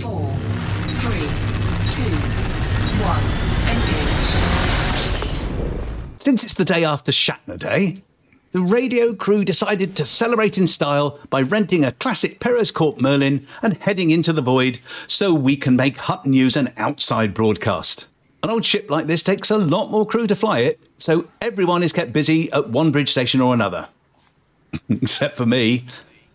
four, three, two, one. Engage. Since it's the day after Shatner Day, the radio crew decided to celebrate in style by renting a classic Perros Court Merlin and heading into the void so we can make Hut News an outside broadcast. An old ship like this takes a lot more crew to fly it, so everyone is kept busy at one bridge station or another. Except for me.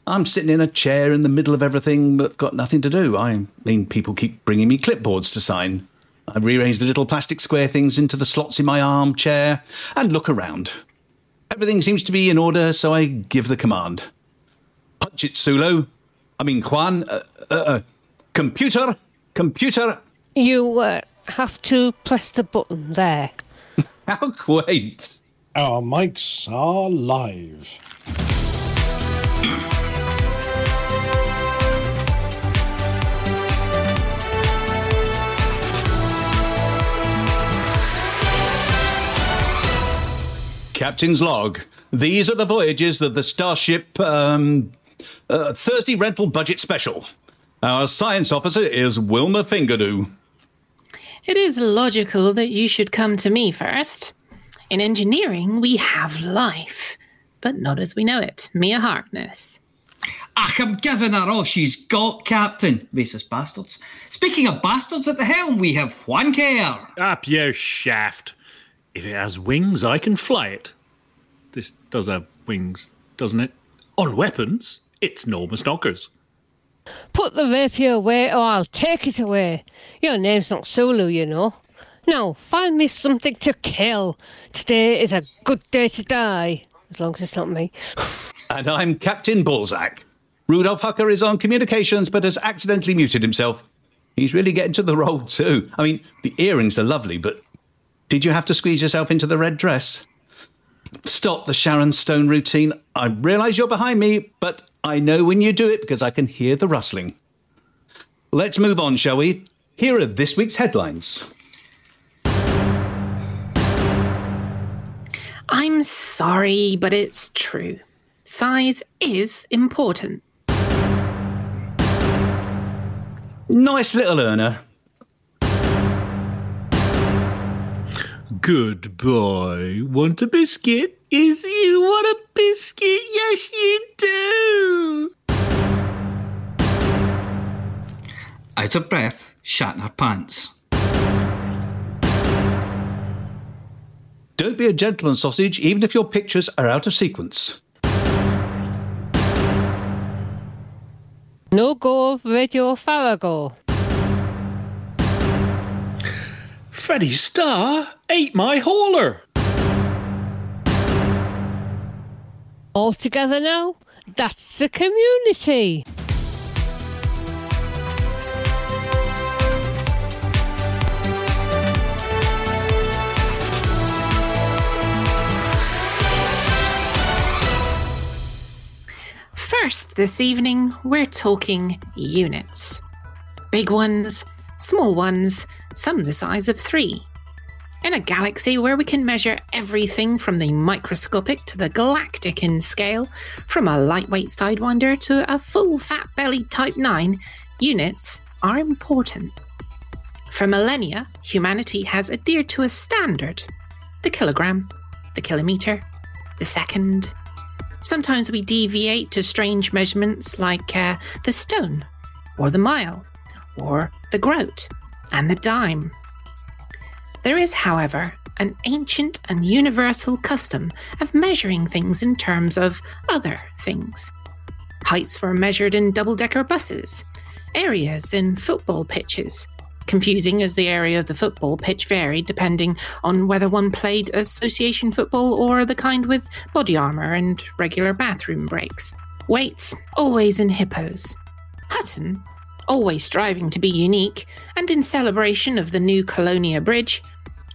I'm sitting in a chair in the middle of everything but got nothing to do. I mean, people keep bringing me clipboards to sign. I rearrange the little plastic square things into the slots in my armchair and look around. Everything seems to be in order, so I give the command. Punch it, Sulu. I mean, Juan. Uh, uh, uh, computer, computer. You uh, have to press the button there. How quaint. Our mics are live. Captain's log. These are the voyages of the Starship um, uh, Thursday Rental Budget Special. Our science officer is Wilma Fingerdew. It is logical that you should come to me first. In engineering, we have life, but not as we know it. Mia Harkness. Ach, I'm giving her all she's got, Captain. Racist bastards. Speaking of bastards at the helm, we have Juan Kerr. Up your shaft. If it has wings, I can fly it. This does have wings, doesn't it? On weapons, it's Norma Knockers. Put the rapier away or I'll take it away. Your name's not Sulu, you know. Now, find me something to kill. Today is a good day to die. As long as it's not me. And I'm Captain Balzac. Rudolf Hucker is on communications but has accidentally muted himself. He's really getting to the role too. I mean, the earrings are lovely, but did you have to squeeze yourself into the red dress? Stop the Sharon Stone routine. I realise you're behind me, but I know when you do it because I can hear the rustling. Let's move on, shall we? Here are this week's headlines. I'm sorry, but it's true. Size is important. Nice little earner. Good boy. Want a biscuit? Is you want a biscuit? Yes, you do. Out of breath, Shatner pants. Don't be a gentleman sausage, even if your pictures are out of sequence. No go, Radio Farrago. Freddie Starr ate my hauler. All together now? That's the community. First, this evening, we're talking units. Big ones, small ones, some the size of three. In a galaxy where we can measure everything from the microscopic to the galactic in scale, from a lightweight sidewinder to a full fat bellied Type 9, units are important. For millennia, humanity has adhered to a standard the kilogram, the kilometre, the second. Sometimes we deviate to strange measurements like uh, the stone, or the mile, or the groat, and the dime. There is, however, an ancient and universal custom of measuring things in terms of other things. Heights were measured in double decker buses, areas in football pitches, confusing as the area of the football pitch varied depending on whether one played association football or the kind with body armour and regular bathroom breaks. Weights, always in hippos. Hutton, always striving to be unique, and in celebration of the new Colonia Bridge,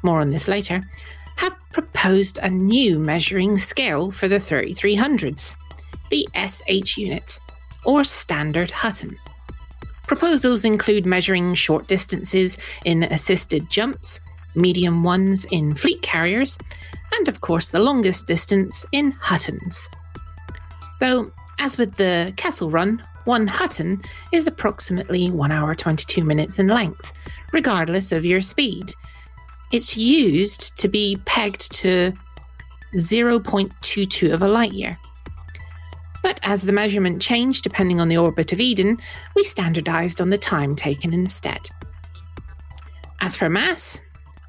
more on this later, have proposed a new measuring scale for the 3300s, the SH unit, or Standard Hutton. Proposals include measuring short distances in assisted jumps, medium ones in fleet carriers, and of course the longest distance in Huttons. Though, as with the Kessel Run one Hutton is approximately 1 hour 22 minutes in length, regardless of your speed. It's used to be pegged to 0.22 of a light year. But as the measurement changed depending on the orbit of Eden, we standardized on the time taken instead. As for mass,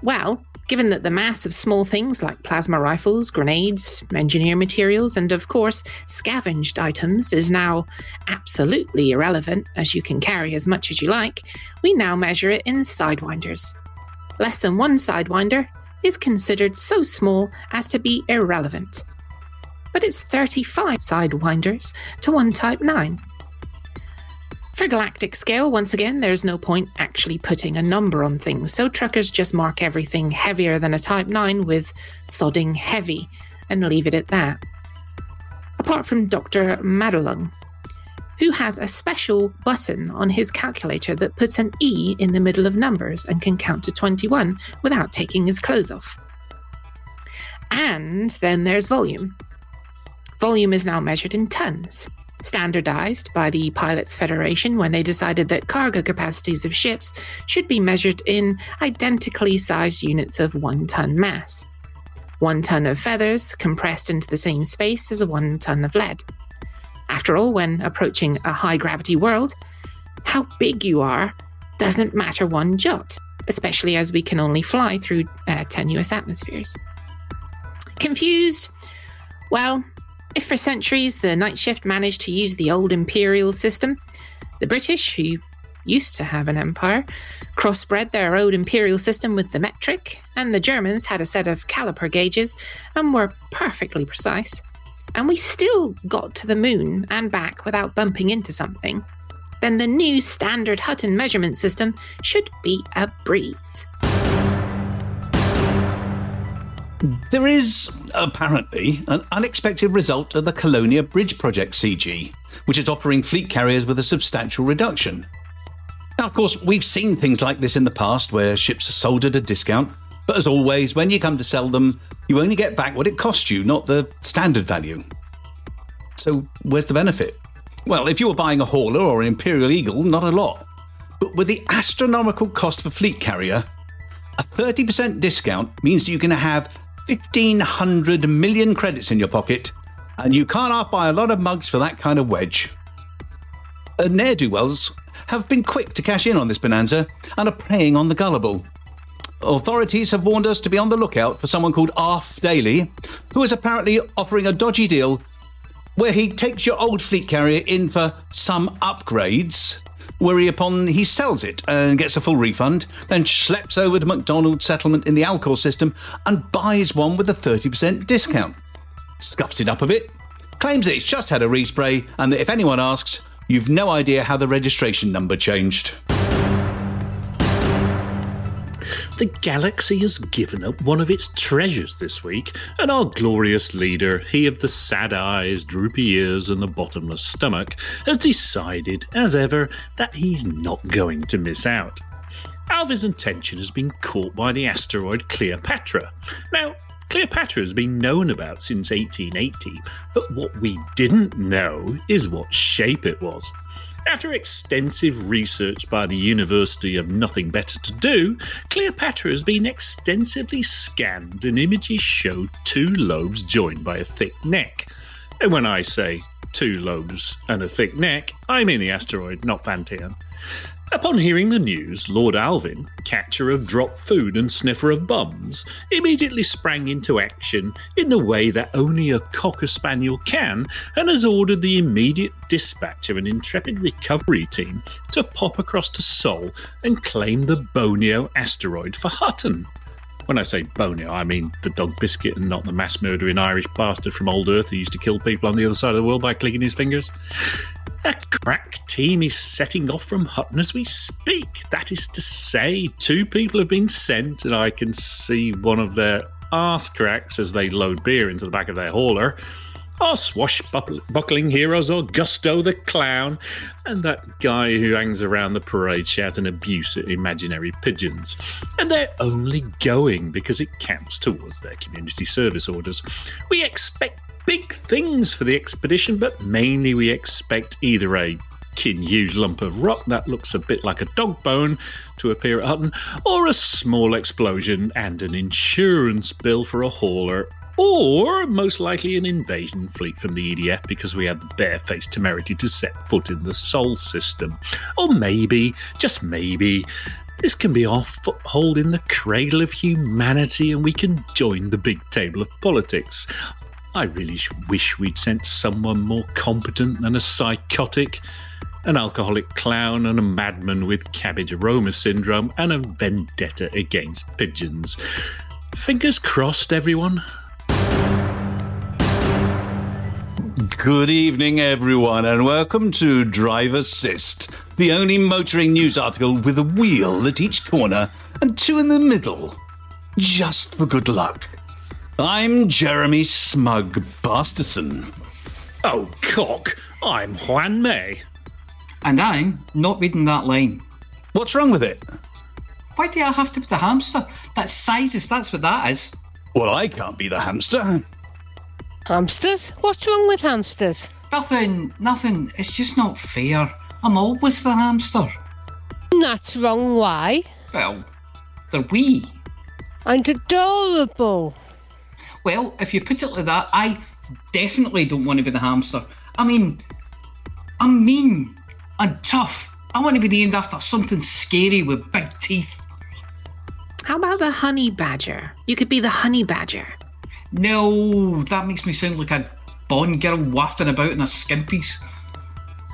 well, given that the mass of small things like plasma rifles, grenades, engineer materials, and of course scavenged items is now absolutely irrelevant, as you can carry as much as you like, we now measure it in sidewinders. Less than one sidewinder is considered so small as to be irrelevant. But it's 35 sidewinders to one Type 9. For galactic scale, once again, there's no point actually putting a number on things, so truckers just mark everything heavier than a Type 9 with sodding heavy and leave it at that. Apart from Dr. Madelung, who has a special button on his calculator that puts an E in the middle of numbers and can count to 21 without taking his clothes off. And then there's volume. Volume is now measured in tons, standardized by the Pilots Federation when they decided that cargo capacities of ships should be measured in identically sized units of one ton mass. One ton of feathers compressed into the same space as a one ton of lead. After all, when approaching a high gravity world, how big you are doesn't matter one jot, especially as we can only fly through uh, tenuous atmospheres. Confused? Well, if for centuries the night shift managed to use the old imperial system, the British, who used to have an empire, crossbred their old imperial system with the metric, and the Germans had a set of caliper gauges and were perfectly precise, and we still got to the moon and back without bumping into something, then the new standard Hutton measurement system should be a breeze. There is, apparently, an unexpected result of the Colonia Bridge Project CG, which is offering fleet carriers with a substantial reduction. Now, of course, we've seen things like this in the past where ships are sold at a discount, but as always, when you come to sell them, you only get back what it cost you, not the standard value. So, where's the benefit? Well, if you were buying a hauler or an Imperial Eagle, not a lot. But with the astronomical cost of a fleet carrier, a 30% discount means that you're going to have 1,500 million credits in your pocket, and you can't half buy a lot of mugs for that kind of wedge. Ne'er do wells have been quick to cash in on this bonanza and are preying on the gullible. Authorities have warned us to be on the lookout for someone called Arf Daly, who is apparently offering a dodgy deal where he takes your old fleet carrier in for some upgrades, whereupon he sells it and gets a full refund, then schleps over to McDonald's settlement in the Alcor system and buys one with a 30% discount. Scuffs it up a bit, claims that it's just had a respray, and that if anyone asks, you've no idea how the registration number changed. The galaxy has given up one of its treasures this week, and our glorious leader, he of the sad eyes, droopy ears, and the bottomless stomach, has decided, as ever, that he's not going to miss out. Alva's attention has been caught by the asteroid Cleopatra. Now, Cleopatra has been known about since 1880, but what we didn't know is what shape it was. After extensive research by the University of Nothing Better to Do, Cleopatra has been extensively scanned and images show two lobes joined by a thick neck. And when I say two lobes and a thick neck, I mean the asteroid, not Vantian. Upon hearing the news, Lord Alvin, catcher of dropped food and sniffer of bums, immediately sprang into action in the way that only a cocker spaniel can and has ordered the immediate dispatch of an intrepid recovery team to pop across to Sol and claim the Bonio asteroid for Hutton. When I say Bonio, I mean the dog biscuit and not the mass murdering Irish bastard from old Earth who used to kill people on the other side of the world by clicking his fingers. A crack team is setting off from Hutton as we speak. That is to say, two people have been sent, and I can see one of their arse cracks as they load beer into the back of their hauler. Our swashbuckling heroes are Gusto the Clown and that guy who hangs around the parade shouting abuse at imaginary pigeons. And they're only going because it counts towards their community service orders. We expect big things for the expedition, but mainly we expect either a fucking huge lump of rock that looks a bit like a dog bone to appear at Hutton, or a small explosion and an insurance bill for a hauler, or most likely an invasion fleet from the EDF because we had the barefaced temerity to set foot in the Sol system. Or maybe, just maybe, this can be our foothold in the cradle of humanity and we can join the big table of politics. I really wish we'd sent someone more competent than a psychotic, an alcoholic clown, and a madman with cabbage aroma syndrome and a vendetta against pigeons. Fingers crossed, everyone. Good evening, everyone, and welcome to Drive Assist, the only motoring news article with a wheel at each corner and two in the middle, just for good luck. I'm Jeremy Smug Basterson. Oh, cock! I'm Juan May. And I'm not reading that line. What's wrong with it? Why do I have to be the hamster? That's sizes, that's what that is. Well, I can't be the hamster. Hamsters? What's wrong with hamsters? Nothing, nothing. It's just not fair. I'm always the hamster. That's wrong. Why? Well, they're wee. And adorable. Well, if you put it like that, I definitely don't want to be the hamster. I mean, I'm mean and tough. I want to be named after something scary with big teeth. How about the honey badger? You could be the honey badger. No, that makes me sound like a Bond girl wafting about in a skimpies.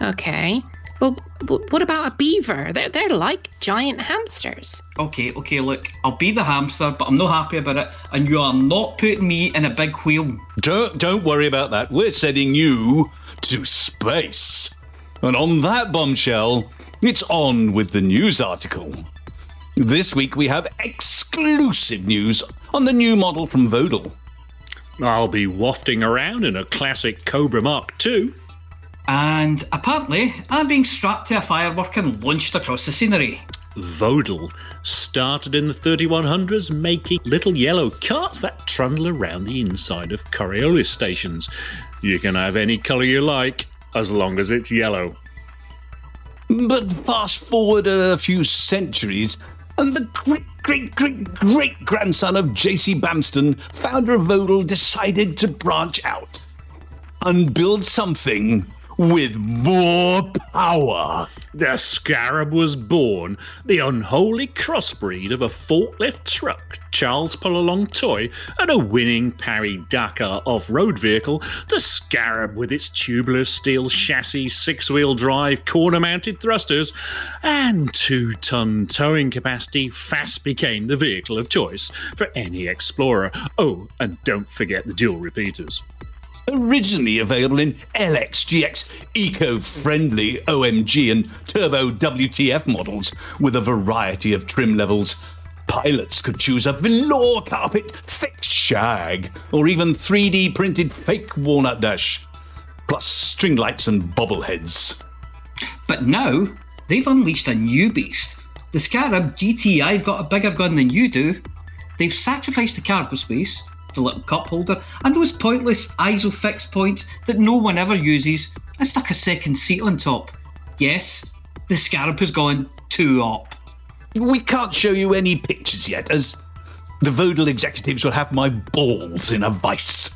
Okay. Well, w- what about a beaver? They're, they're like giant hamsters. Okay, okay, look, I'll be the hamster, but I'm not happy about it, and you are not putting me in a big wheel. Don't, don't worry about that. We're sending you to space. And on that bombshell, it's on with the news article. This week we have exclusive news on the new model from Vodel. I'll be wafting around in a classic Cobra Mark II. And apparently, I'm being strapped to a firework and launched across the scenery. Vodel started in the 3100s making little yellow carts that trundle around the inside of Coriolis stations. You can have any colour you like, as long as it's yellow. But fast forward a few centuries, and the great, great, great, great grandson of J.C. Bamston, founder of Vodel, decided to branch out and build something with more power. The Scarab was born, the unholy crossbreed of a forklift truck, Charles Pull-along toy, and a winning Paris Dakar off-road vehicle. The Scarab, with its tubular steel chassis, six-wheel drive, corner-mounted thrusters, and two-ton towing capacity, fast became the vehicle of choice for any explorer. Oh, and don't forget the dual repeaters originally available in LXGX eco friendly OMG and Turbo WTF models with a variety of trim levels. Pilots could choose a velour carpet, thick shag, or even 3D printed fake walnut dash, plus string lights and bobbleheads. But now, they've unleashed a new beast. The Scarab GT I've got a bigger gun than you do. They've sacrificed the cargo space, the little cup holder, and those pointless isofix points that no one ever uses, and stuck a second seat on top. Yes, the Scarab has gone two up. We can't show you any pictures yet, as the Vodel executives will have my balls in a vice.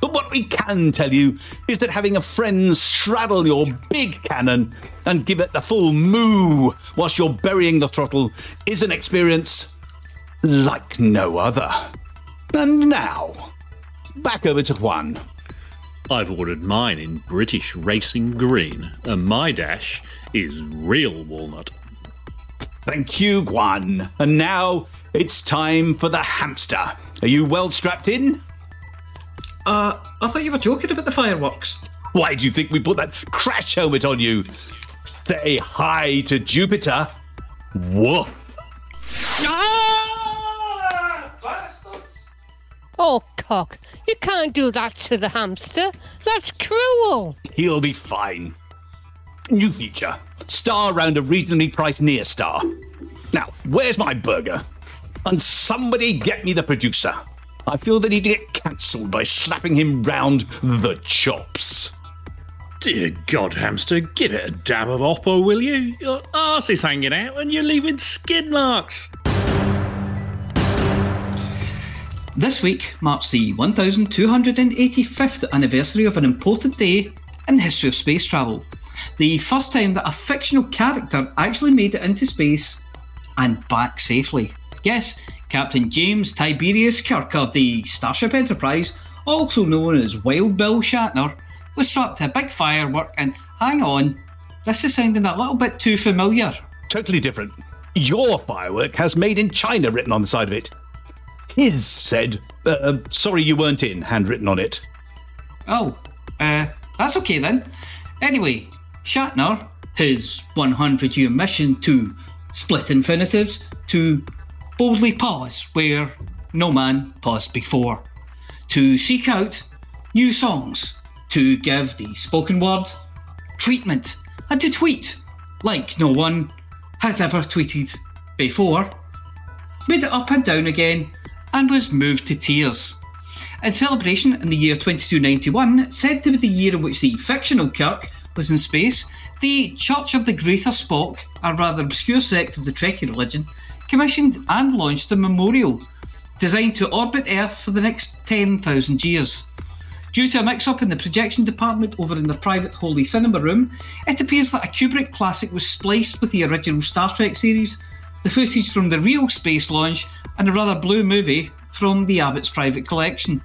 But what we can tell you is that having a friend straddle your big cannon and give it the full moo whilst you're burying the throttle is an experience like no other. And now, back over to Juan. I've ordered mine in British Racing Green, and my dash is real walnut. Thank you, Juan. And now it's time for the hamster. Are you well strapped in? Uh, I thought you were joking about the fireworks. Why do you think we put that crash helmet on you? Say hi to Jupiter. Woof. Ah! Oh, cock, you can't do that to the hamster. That's cruel. He'll be fine. New feature. Star round a reasonably priced near star. Now, where's my burger? And somebody get me the producer. I feel the need to get cancelled by slapping him round the chops. Dear God, hamster, give it a dab of Oppo, will you? Your arse is hanging out and you're leaving skid marks. This week marks the 1285th anniversary of an important day in the history of space travel. The first time that a fictional character actually made it into space and back safely. Yes, Captain James Tiberius Kirk of the Starship Enterprise, also known as Wild Bill Shatner, was strapped to a big firework and hang on, this is sounding a little bit too familiar. Totally different. Your firework has made in China written on the side of it. His said, uh, sorry you weren't in, handwritten on it. Oh, uh, that's okay then. Anyway, Shatner, his 100 year mission to split infinitives, to boldly pause where no man paused before, to seek out new songs, to give the spoken word treatment, and to tweet like no one has ever tweeted before, made it up and down again, and was moved to tears. In celebration in the year 2291, said to be the year in which the fictional Kirk was in space, the Church of the Greater Spock, a rather obscure sect of the Trekkie religion, commissioned and launched a memorial designed to orbit Earth for the next 10,000 years. Due to a mix up in the projection department over in the private Holy Cinema room, it appears that a Kubrick classic was spliced with the original Star Trek series, the footage from the real space launch, and a rather blue movie from the Abbott's private collection.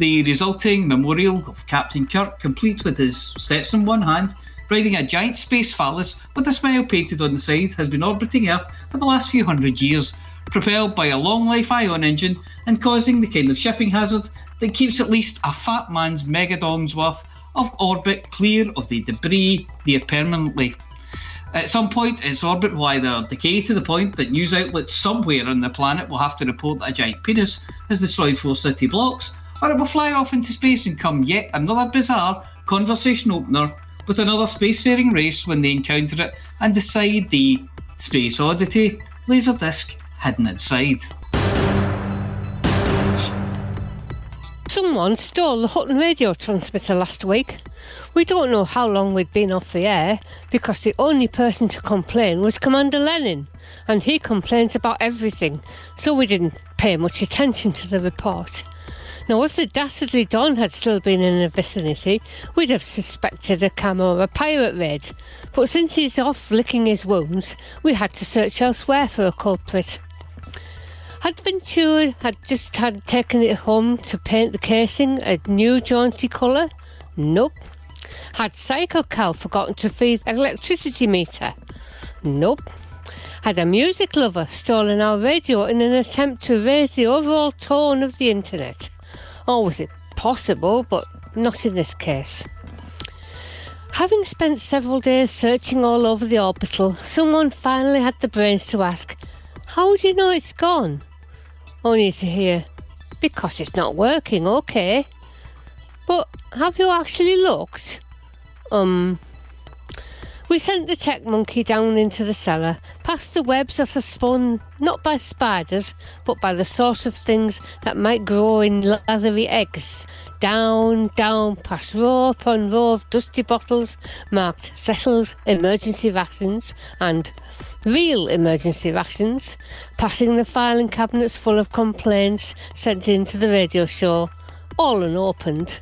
The resulting memorial of Captain Kirk, complete with his steps in one hand, riding a giant space phallus with a smile painted on the side, has been orbiting Earth for the last few hundred years, propelled by a long life ion engine and causing the kind of shipping hazard that keeps at least a fat man's megadom's worth of orbit clear of the debris near permanently. At some point, its orbit will either decay to the point that news outlets somewhere on the planet will have to report that a giant penis has destroyed four city blocks, or it will fly off into space and come yet another bizarre conversation opener with another spacefaring race when they encounter it and decide the space oddity laserdisc hidden inside. Someone stole the Hutton radio transmitter last week. We don't know how long we'd been off the air because the only person to complain was Commander Lenin, and he complains about everything, so we didn't pay much attention to the report. Now, if the dastardly Don had still been in the vicinity, we'd have suspected a cam or a pirate raid. But since he's off licking his wounds, we had to search elsewhere for a culprit. Had Ventura had just had taken it home to paint the casing a new jaunty colour? Nope. Had Psycho Cow forgotten to feed electricity meter? Nope. Had a music lover stolen our radio in an attempt to raise the overall tone of the internet? Or was it possible, but not in this case? Having spent several days searching all over the orbital, someone finally had the brains to ask, How do you know it's gone? Only to hear, Because it's not working, okay. But have you actually looked? Um. We sent the tech monkey down into the cellar, past the webs that are spun not by spiders, but by the sort of things that might grow in leathery eggs. Down, down, past row upon row of dusty bottles marked settles, emergency rations, and real emergency rations, passing the filing cabinets full of complaints sent in to the radio show, all unopened.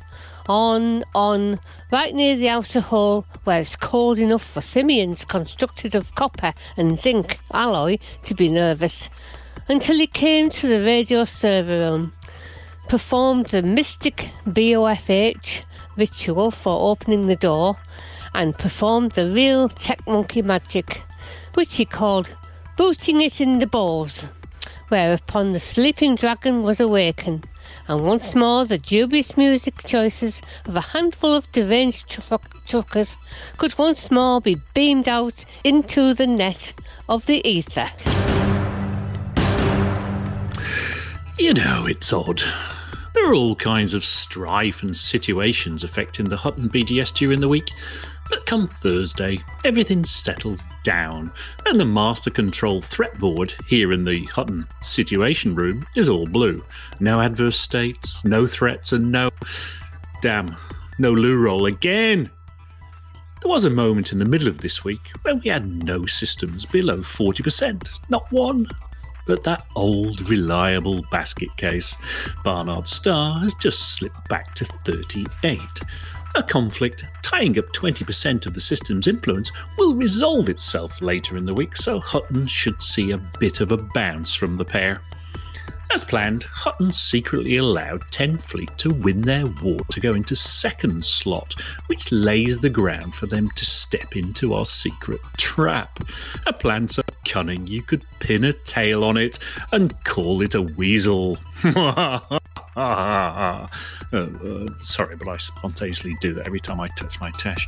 On, on, right near the outer hull where it's cold enough for simians constructed of copper and zinc alloy to be nervous, until he came to the radio server room, performed the mystic BOFH ritual for opening the door, and performed the real tech monkey magic, which he called booting it in the balls, whereupon the sleeping dragon was awakened and once more the dubious music choices of a handful of deranged truck- truckers could once more be beamed out into the net of the ether. You know, it's odd. There are all kinds of strife and situations affecting the Hutton BGS during the week. But come Thursday, everything settles down, and the master control threat board here in the Hutton Situation Room is all blue. No adverse states, no threats, and no. Damn, no loo roll again! There was a moment in the middle of this week where we had no systems below 40%, not one. But that old, reliable basket case, Barnard Star, has just slipped back to 38. A conflict tying up 20% of the system's influence will resolve itself later in the week, so Hutton should see a bit of a bounce from the pair. As planned, Hutton secretly allowed 10 Fleet to win their war to go into second slot, which lays the ground for them to step into our secret trap. A plan so cunning you could pin a tail on it and call it a weasel. Uh, uh, sorry, but I spontaneously do that every time I touch my tash.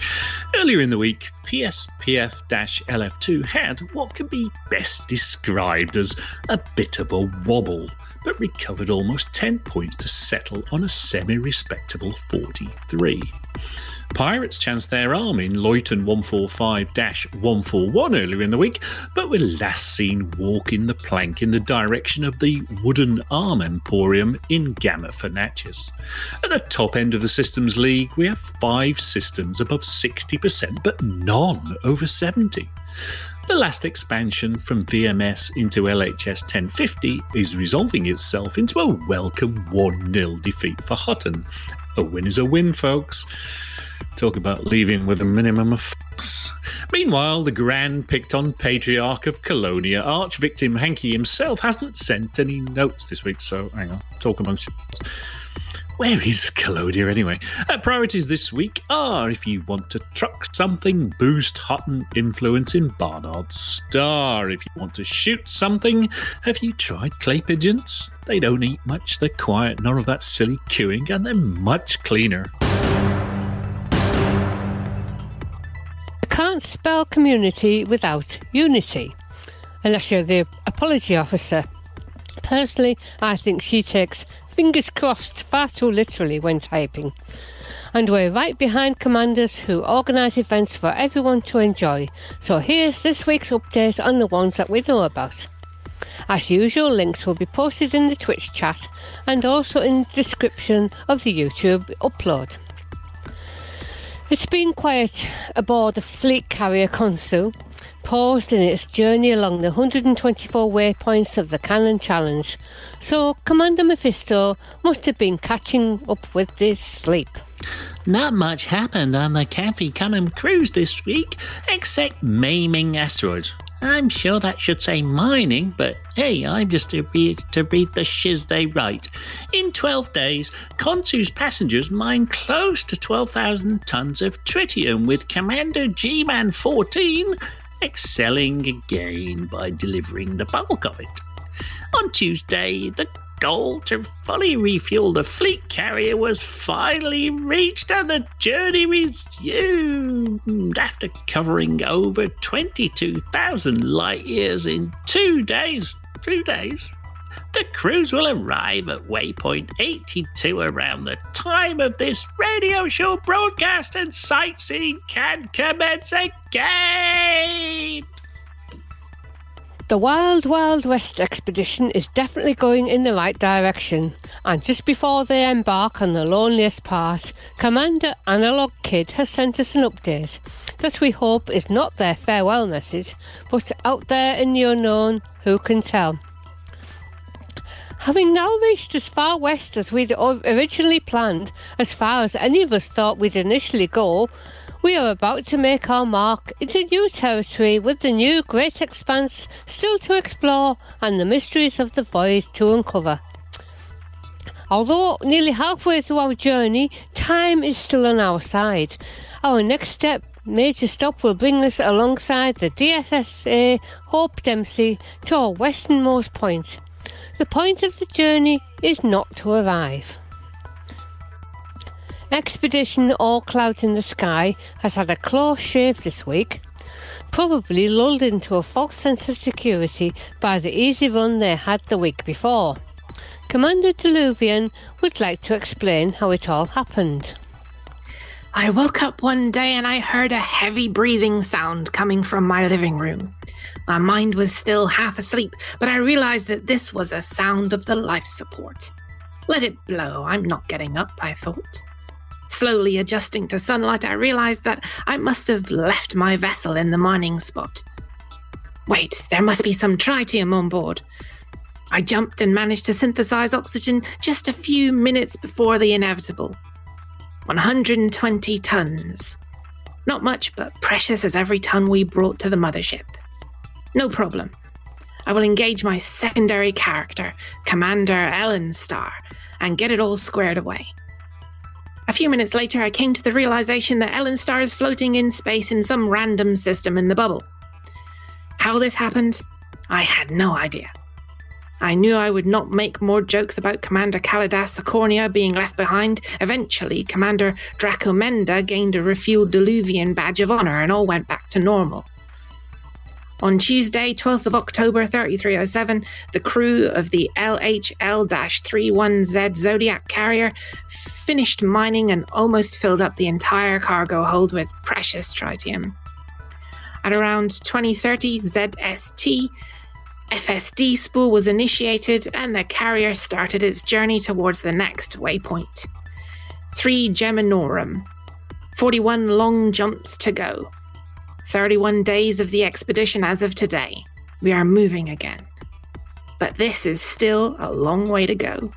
Earlier in the week, PSPF LF2 had what can be best described as a bit of a wobble, but recovered almost 10 points to settle on a semi respectable 43. Pirates chanced their arm in Luyten 145 141 earlier in the week, but were last seen walking the plank in the direction of the Wooden Arm Emporium in Gamma Fornacis. At the top end of the Systems League, we have five systems above 60%, but none over 70. The last expansion from VMS into LHS 1050 is resolving itself into a welcome 1 0 defeat for Hutton. A win is a win, folks. Talk about leaving with a minimum of fuss. Meanwhile, the grand Picton patriarch of Colonia, arch victim Hanky himself, hasn't sent any notes this week, so hang on, talk amongst yourselves. Where is Colonia anyway? Uh, priorities this week are if you want to truck something, boost Hutton influence in Barnard Star. If you want to shoot something, have you tried clay pigeons? They don't eat much, they're quiet, none of that silly queuing, and they're much cleaner. Can't spell community without unity, unless you're the apology officer. Personally, I think she takes fingers crossed far too literally when typing. And we're right behind commanders who organise events for everyone to enjoy. So here's this week's update on the ones that we know about. As usual, links will be posted in the Twitch chat and also in the description of the YouTube upload. It's been quiet aboard the fleet carrier Khonsu, paused in its journey along the 124 waypoints of the Cannon Challenge, so Commander Mephisto must have been catching up with this sleep. Not much happened on the Campy Cunham cruise this week, except maiming asteroids. I'm sure that should say mining, but hey, I'm just to read, to read the shiz they write. In 12 days, Khonsu's passengers mined close to 12,000 tons of tritium, with Commander G Man 14 excelling again by delivering the bulk of it. On Tuesday, the goal to fully refuel the fleet carrier was finally reached and the journey resumed after covering over 22,000 light years in two days. Two days. The crews will arrive at waypoint 82 around the time of this radio show broadcast, and sightseeing can commence again. The Wild Wild West expedition is definitely going in the right direction, and just before they embark on the loneliest part, Commander Analog Kid has sent us an update that we hope is not their farewell message, but out there in the unknown, who can tell? Having now reached as far west as we'd originally planned, as far as any of us thought we'd initially go, we are about to make our mark into new territory with the new great expanse still to explore and the mysteries of the void to uncover. Although nearly halfway through our journey, time is still on our side. Our next step major stop will bring us alongside the DSSA Hope Dempsey to our westernmost point. The point of the journey is not to arrive. Expedition All Clouds in the Sky has had a close shave this week, probably lulled into a false sense of security by the easy run they had the week before. Commander Diluvian would like to explain how it all happened. I woke up one day and I heard a heavy breathing sound coming from my living room. My mind was still half asleep, but I realized that this was a sound of the life support. Let it blow, I'm not getting up, I thought. Slowly adjusting to sunlight, I realized that I must have left my vessel in the mining spot. Wait, there must be some tritium on board. I jumped and managed to synthesize oxygen just a few minutes before the inevitable. 120 tons. Not much, but precious as every ton we brought to the mothership. No problem. I will engage my secondary character, Commander Ellen Star, and get it all squared away. A few minutes later, I came to the realization that Ellen Star is floating in space in some random system in the bubble. How this happened, I had no idea. I knew I would not make more jokes about Commander Kalidas Sacornia being left behind. Eventually, Commander Dracomenda gained a refueled Diluvian badge of honor and all went back to normal. On Tuesday, 12th of October 3307, the crew of the LHL 31Z Zodiac carrier finished mining and almost filled up the entire cargo hold with precious tritium. At around 2030 ZST, FSD spool was initiated and the carrier started its journey towards the next waypoint. 3 Geminorum. 41 long jumps to go. 31 days of the expedition as of today. We are moving again. But this is still a long way to go.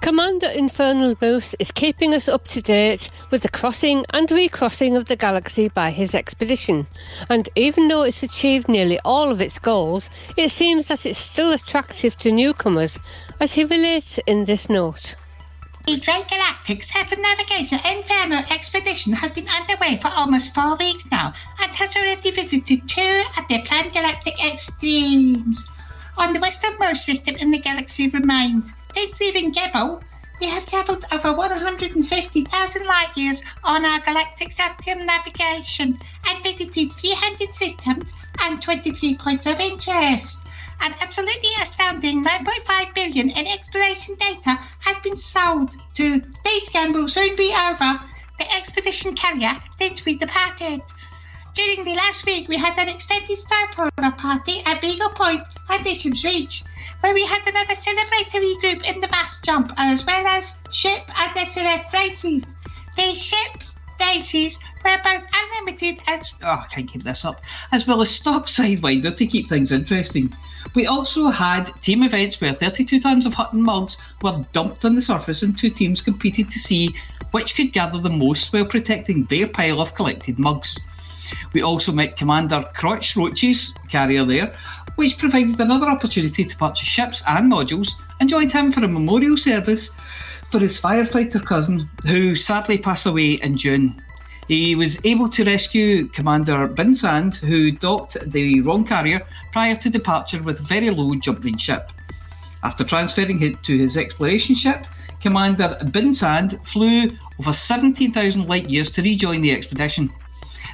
Commander Infernal Moose is keeping us up to date with the crossing and recrossing of the galaxy by his expedition, and even though it's achieved nearly all of its goals, it seems that it's still attractive to newcomers, as he relates in this note. The Great Galactic Circumnavigation Inferno expedition has been underway for almost four weeks now and has already visited two of the planned galactic extremes. On the westernmost system in the galaxy remains, since leaving Gebo, we have travelled over 150,000 light years on our galactic circumnavigation and visited 300 systems and 23 points of interest. An absolutely astounding 9.5 billion in exploration data has been sold to Day scan will soon be over. The expedition carrier since we departed. During the last week, we had an extended Starphoner party at Beagle Point and Isham's Reach, where we had another celebratory group in the mass jump, as well as ship and SLF races. These ship races were both unlimited as Oh, I can't keep this up. As well as stock sidewinder to keep things interesting. We also had team events where 32 tons of Hutton mugs were dumped on the surface and two teams competed to see which could gather the most while protecting their pile of collected mugs. We also met Commander Crotch Roach's carrier there, which provided another opportunity to purchase ships and modules and joined him for a memorial service for his firefighter cousin, who sadly passed away in June. He was able to rescue Commander Binsand, who docked the wrong carrier prior to departure with very low jumping ship. After transferring it to his exploration ship, Commander Binsand flew over 17,000 light years to rejoin the expedition.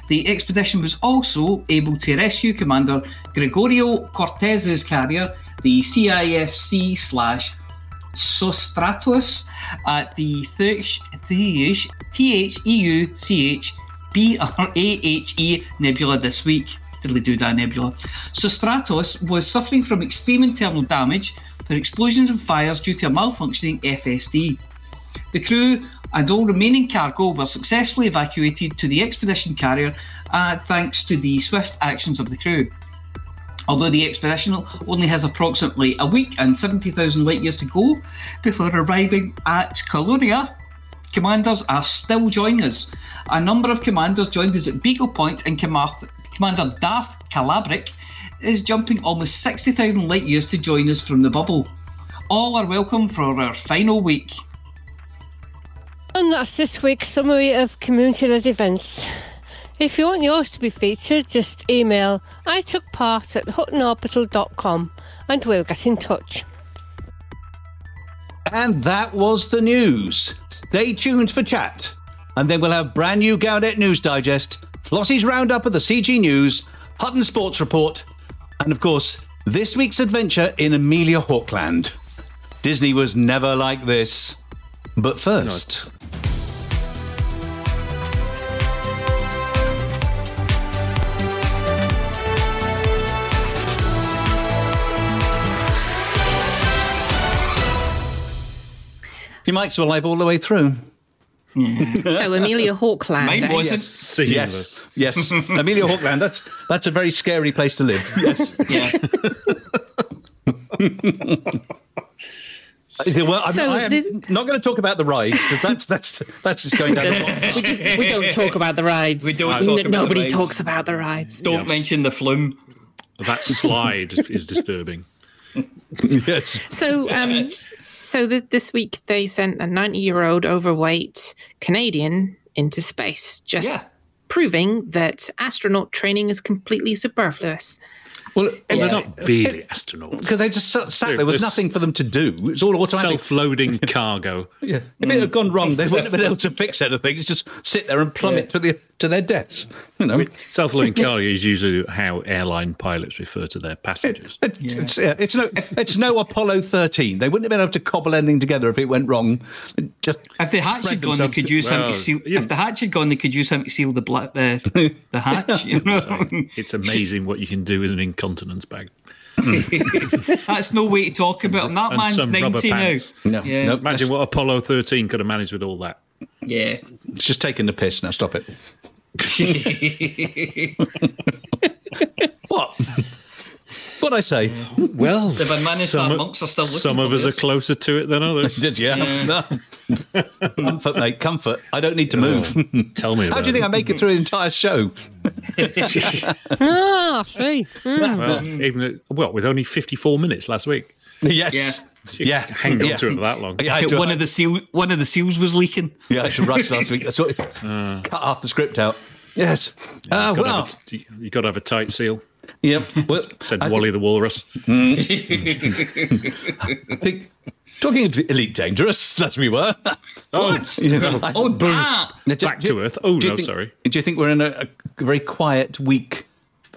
The expedition was also able to rescue Commander Gregorio Cortez's carrier, the CIFC slash Sostratus, at the THEUCH BRAHE nebula this week. Diddly that nebula. Sostratus was suffering from extreme internal damage for explosions and fires due to a malfunctioning FSD. The crew and all remaining cargo were successfully evacuated to the expedition carrier uh, thanks to the swift actions of the crew. Although the expedition only has approximately a week and 70,000 light years to go before arriving at Colonia, commanders are still joining us. A number of commanders joined us at Beagle Point, and Commander Darth Calabric is jumping almost 60,000 light years to join us from the bubble. All are welcome for our final week. And that's this week's summary of community led events. If you want yours to be featured, just email I took part at huttonorbital.com and we'll get in touch. And that was the news. Stay tuned for chat. And then we'll have brand new Gaudet News Digest, Flossie's Roundup of the CG News, Hutton Sports Report, and of course, this week's adventure in Amelia Hawkland. Disney was never like this. But first. Your mics were live all the way through. So Amelia Hawkland. Mine wasn't. Seamless. Yes, yes. Amelia Hawkland. That's that's a very scary place to live. Yes. Yeah. well, I'm, So I am the- not going to talk about the rides because that's that's that's just going down. the wrong we just we don't talk about the rides. We don't N- talk about the Nobody rides. talks about the rides. Don't mention the flume. That slide is disturbing. yes. So, um, so th- this week they sent a 90 year old overweight Canadian into space, just Yeah. proving that astronaut training is completely superfluous. Well, They're not really astronauts. because they just sat, sat there was nothing for them to do. It's all automatic. Self-loading cargo. yeah. If it had gone wrong, they wouldn't have been able to fix anything. It's just sit there and plummet to the to their deaths. You know. Self-loading cargo is usually how airline pilots refer to their passengers. It- It's, yeah, it's no, it's no Apollo 13. They wouldn't have been able to cobble anything together if it went wrong. Just If the hatch had gone, they could use him to seal. you- If the hatch had gone, they could use him to seal the bla- the the hatch. You know? It's amazing what you can do with an incontinence bag. That's no way to talk about him. That man's some rubber ninety now. No, Yeah. no, Imagine what Apollo 13 could have managed with all that. Yeah. it's just taking the piss. Now stop it. What? What I say? Well, They've managed that. Monks are still looking some for of us this. are closer to it than others. Did you? No. comfort, mate. Comfort. I don't need to move. Tell me about How do you think I make it through an entire show? Ah, see. Mm. Well, even at- well, with only 54 minutes last week. Yes. You Yeah. hang on yeah. to it for that long. Yeah, I had one of the seal, one of the seals was leaking. Yeah, I had to rush last week. That's what, cut half the script out. Yes. Ah, Gotta well. have a- you got to have a tight seal, Yep. Well, said I Wally the Walrus. think, talking of Elite Dangerous, as we were. What? Yeah. Oh, that. Now, do- Back do- to Earth. Oh, no, think- sorry. Do you think we're in a, a very quiet week,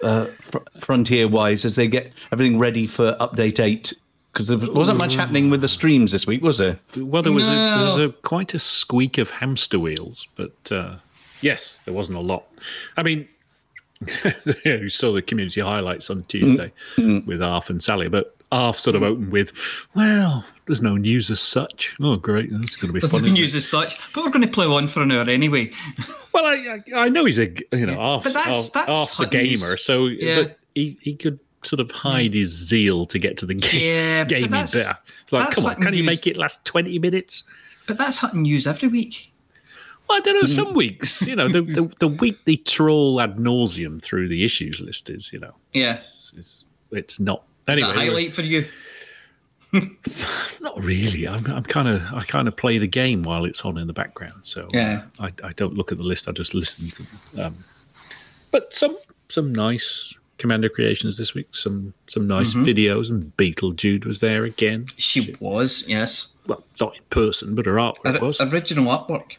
uh, fr- frontier-wise, as they get everything ready for update eight? Because there wasn't much happening with the streams this week, was there? Well, there was, a, there was a, quite a squeak of hamster wheels, but uh, yes, there wasn't a lot. I mean, you saw the community highlights on Tuesday with Arf and Sally, but Arf sort of opened with, well, there's no news as such. Oh, great. That's going to be There's fun. no news it? as such, but we're going to plough on for an hour anyway. Well, I, I I know he's a you know, Arf's, But that's- Arf- that's Arf's a hot news. gamer, so Yeah. but he, he could sort of hide his zeal to get to the game, Yeah, but gaming that's- bit. It's like, come on, can you make it last 20 minutes? But that's hunting news every week. Well, I don't know. Mm. Some weeks, you know, the, the, the week they trawl ad nauseum through the issues list is, you know, Yeah. it's, it's, it's not. Is Anyway, highlight for you? not really. I'm, I'm kind of, I kind of play the game while it's on in the background. So Yeah. I, I don't look at the list. I just listen to them. Um, but some, some nice Commander creations this week. Some, some nice Mm-hmm. videos. And Beetlejude was there again. She was, yes. Well, not in person, but her artwork Ori- was. Original artwork.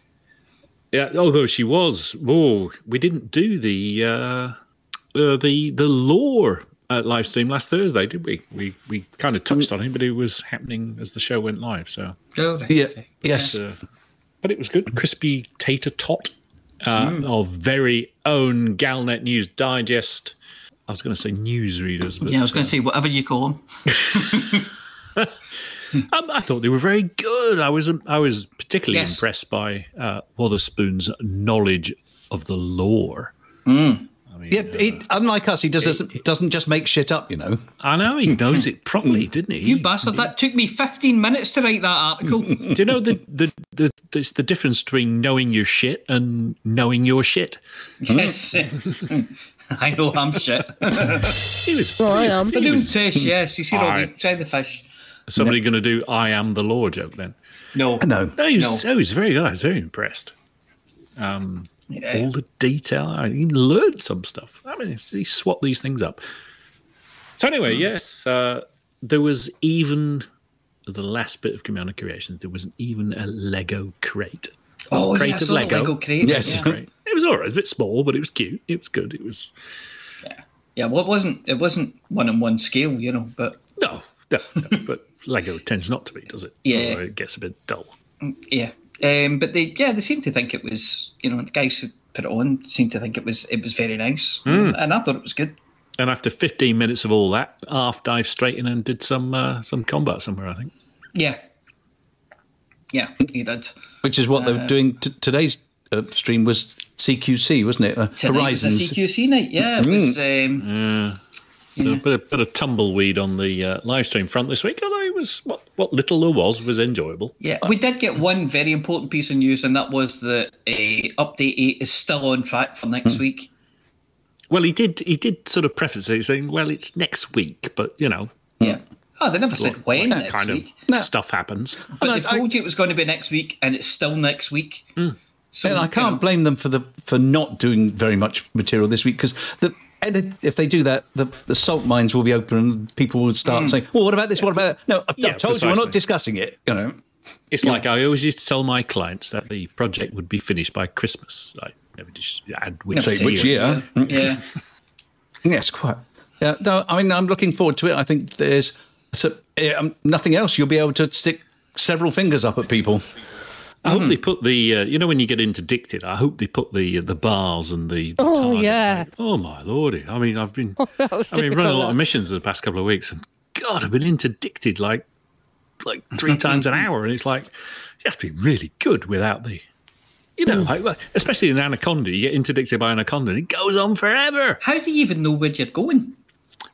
Yeah, although she was. Oh, we didn't do the uh, uh, the the lore uh, live stream last Thursday, did we? We we kind of touched on it, but it was happening as the show went live. So, Oh, right, Yeah. okay. Yes. uh, but it was good. Crispy tater tot uh, of very own Galnet News Digest. I was going to say newsreaders, but Yeah, I was going to say whatever you call them. Um, I thought they were very good. I was I was particularly Yes. impressed by uh, Wotherspoon's knowledge of the lore. Yeah, he, unlike us, he doesn't doesn't just make shit up. You know. I know he knows it properly, didn't he? You bastard! That took me 15 minutes to write that article. Do you know the, the the it's the difference between knowing your shit and knowing your shit? yes. I know I'm shit. He was. Well, I am. he Doing was- fish, yes. You see, all Aye. the, try the fish. somebody going to do "I am the law" joke then? No. No. No, he was, No. he was very good. I was very impressed. Um, Yeah. all the detail. I he learned some stuff. I mean, he swapped these things up. So anyway, yes, uh, there was even the last bit of Commander Creations. There was even a Lego crate. Oh, Crate yeah, of Lego. Lego crate. Yes. Yeah. Great. It was all right. It was a bit small, but it was cute. It was good. It was yeah, well, it wasn't, it wasn't one on one scale, you know, but no, no, no but Lego tends not to be, does it? Yeah. Or it gets a bit dull. yeah. Um, but they, yeah, they seemed to think it was, you know, the guys who put it on seemed to think it was, it was very nice, Hmm. and I thought it was good. And after 15 minutes of all that, Arf dived straight in and did some uh, some combat somewhere. I think. Yeah. Yeah, he did. Which is what they were doing. T- today's uh, stream was CQC, wasn't it? Uh, Tonight was a Horizons. CQC night. Yeah, it was. Um, So a bit of, bit of tumbleweed on the uh, live stream front this week, although it was what, what little there was was enjoyable. Yeah, we did get one very important piece of news, and that was that uh, update eight is still on track for next week. Well, he did he did sort of preface it saying, "Well, it's next week," but you know, Yeah. Oh, they never said when that next kind week. of stuff happens. But And they've told you it was going to be next week, and it's still next week. So and I can't know, blame them for the for not doing very much material this week because the and if they do that, the, the salt mines will be open and people will start saying, "Well, what about this? What about that?" No, I've, Yeah, I've told you we're not discussing it. You know, It's like I always used to tell my clients that the project would be finished by Christmas. I never just add which, say which year. Yeah. Yes, quite. Yeah, no, I mean, I'm looking forward to it. I think there's so, um, nothing else. You'll be able to stick several fingers up at people. I hope they put the uh, you know when you get interdicted. I hope they put the uh, the bars and the. the Oh, yeah. Oh my lordy! I mean, I've been was I mean running a lot of missions the past couple of weeks, and God, I've been interdicted like like three times an hour, and it's like you have to be really good without the. You know, like, like, especially in Anaconda, you get interdicted by Anaconda, and it goes on forever. How do you even know where you're going?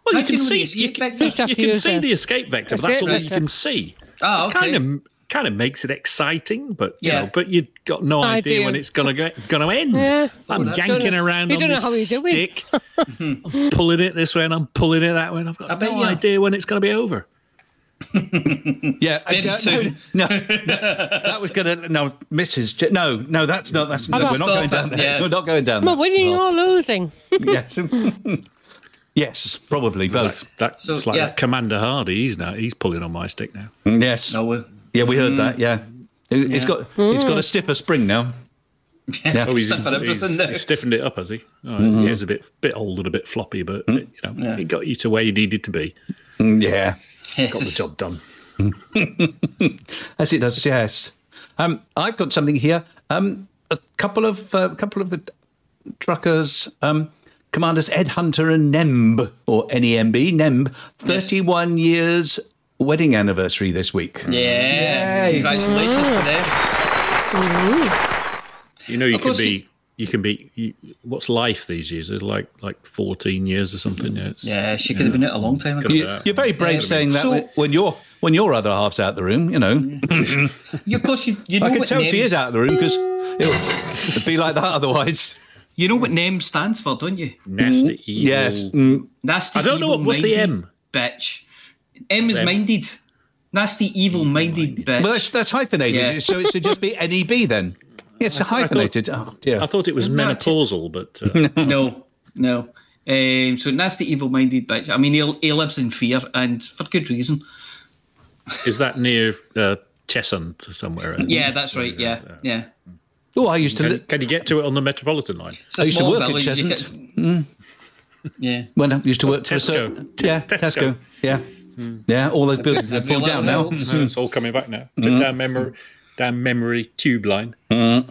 Well, How you can you see you, can- vector? You can see the escape vector, but that's all that you can see. Ah, okay. Kind of kind of makes it exciting, but you Yeah. know, but you've got no idea, Idea. when it's gonna get gonna end. Yeah. I'm that's- yanking Don't around you on don't know this how you do it. stick, I'm pulling it this way and I'm pulling it that way, and I've got I bet no you are. idea when it's gonna be over. Yeah, Very no, soon. No, no, that was going to no, Mrs. J- no, no, that's not. That's no, we're not going down there. Yeah. We're not going down Am I there. winning or losing? yes, yes, probably both. That's So, like yeah. Commander Hardy. He's now he's pulling on my stick now. Yes, No, uh, yeah, we heard that. Yeah, It, has Yeah. got it's got a stiffer spring now. Yeah. Oh, he's, Stuff and everything he's- he's stiffened it up, has he? Oh, Mm-hmm. He is a bit bit old and a bit floppy, but Mm. you know, Yeah. he got you to where you needed to be. Mm, Yeah, Got the job done. as it does. Yes, um, I've got something here. Um, a couple of a couple of the truckers. Um, Commanders Ed Hunter and Nemb, or NEMB, Nemb, 31 years wedding anniversary this week. yeah. Yay. Congratulations to them. You know, you Of can be. You can be. You, what's life these years? It's like like fourteen years or something. Yeah, it's, Yeah, she could have been it a long time ago. You, you're very brave Yeah. saying that So- when- when your when your other half's out the room. You know, You, of course, you, you know I can what tell she is out of the room because it'll be like that otherwise. You know what NEM stands for, don't you? nasty evil. Yes, mm, Nasty. I don't know what- what's the M? Bitch. M is M. minded. Nasty, evil-minded bitch. well, that's, that's hyphenated, Yeah. so it should just be NEB then. Yes, hyphenated. oh dear. I thought it was No, menopausal, but uh, no, no. Um, so nasty, evil-minded bitch. I mean, he, he lives in fear, and for good reason. is that near uh, Cheshunt somewhere? Yeah, that's right. Yeah, yeah. oh, I used to Can, li- can you get to it on the Metropolitan line? It's a I used to work at village, you Cheshunt. get- Yeah. when I used to work for Tesco. Yeah, Tesco. Tesco. Yeah, Mm-hmm. yeah. All those buildings have They've fallen down now. realised it's all coming back now. Took mm-hmm. down memory, down memory tube line. Yeah,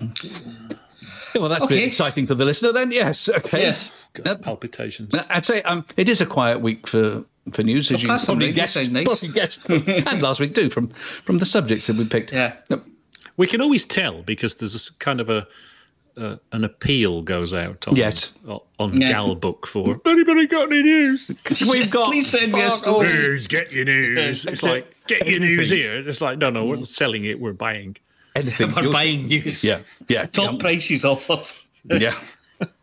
well, that's a bit Okay. exciting for the listener then. Yes. Okay. Yes. Yep. Palpitations. I'd say um, it is a quiet week for, for news, as you pass some probably radio guessed. nice. Probably guessed. and last week too, from from the subjects that we picked. Yeah. Yep. We can always tell because there's a s- kind of a uh, an appeal goes out on, Yes. on Yeah. Galbook for anybody got any news? We've got. Please send me a story. all- News, get your news. It's like get your news here. It's like no, no, we're not selling it. We're buying. Anything. We're You'll- buying news. Yeah. Yeah. Top yeah. prices offered. Yeah.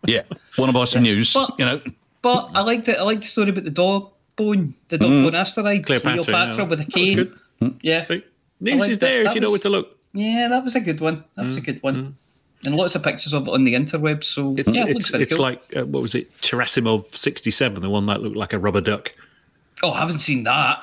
Yeah. Want to buy some news? But- you know. But I like the I like the story about the dog bone, the dog mm. bone asteroid, Cleopatra, Cleopatra, yeah. with a cane. Mm. Yeah, See, news like is that. there if That you know where to look. yeah, that was a good one. That was a good one, and lots of pictures of it on the interweb. So It's, yeah, it looks it's, very it's cool. like uh, what was it? Cherasimov sixty seven, the one that looked like a rubber duck. oh, I haven't seen that.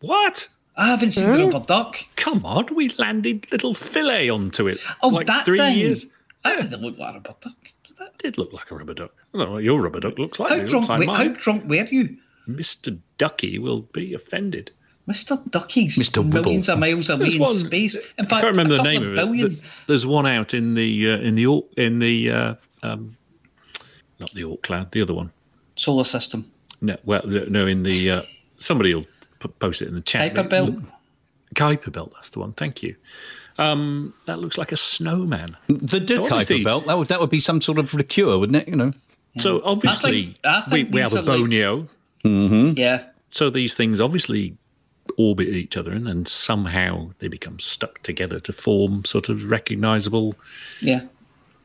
What? I haven't seen the rubber duck. Come on, we landed little Philae onto it. Oh, like that three thing. years. That didn't look like a rubber duck. Does that- Did look like a rubber duck. I don't know what your rubber duck looks like. How drunk? looks like were, how drunk were you, Mr. Ducky will be offended. Mister Ducky's Mr. Wibble. Millions of miles away There's in one- space. In fact, I can't remember a the name of of it. billion. There's one out in the uh, in the in the uh, um, not the Oort cloud, the other one. Solar system. No, well, no, in the uh, somebody will post it in the chat. Kuiper belt. Kuiper belt, that's the one. Thank you. Um, that looks like a snowman. The De So Kuiper belt, that would, that would be some sort of liqueur, wouldn't it? You know. So obviously, I think we, we have a are like- bonio. Yeah. So these things obviously orbit each other, and then somehow they become stuck together to form sort of recognizable. Yeah.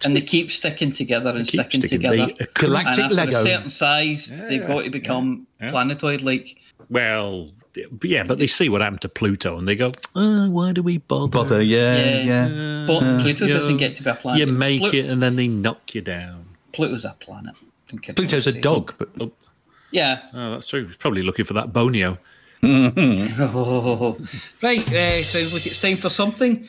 And they keep sticking together and sticking, sticking. together. They- Galactic and after Lego. a certain size, they've got to become planetoid like. Well, yeah, but they see what happened to Pluto, and they go, oh, "Why do we bother?" Bother, yeah, Yeah. yeah. But uh, Pluto You doesn't get to be a planet. You make Plu- it, and then they knock you down. Pluto's a planet. Don't care what Pluto's a dog, but oh. Yeah. Oh, that's true. He's probably looking for that bonio. Oh. Right. Uh, sounds like it's time for something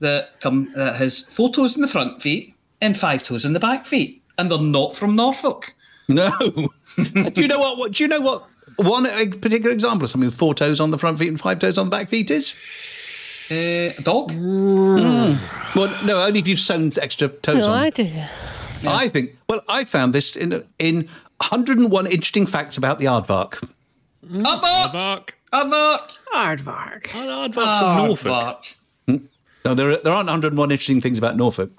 that come that has four toes in the front feet and five toes in the back feet, and they're not from Norfolk. no. do you know what, what? Do you know what? One particular example of something with four toes on the front feet and five toes on the back feet is? Uh, a dog. Well, no, only if you've sewn extra toes No on. idea. I do. I think. Well, I found this in in 101 interesting facts about the aardvark. Hmm? Aardvark. Mark. Aardvark. Aardvark. Aardvark's from Norfolk. Aardvark. No, there are, there aren't 101 interesting things about Norfolk.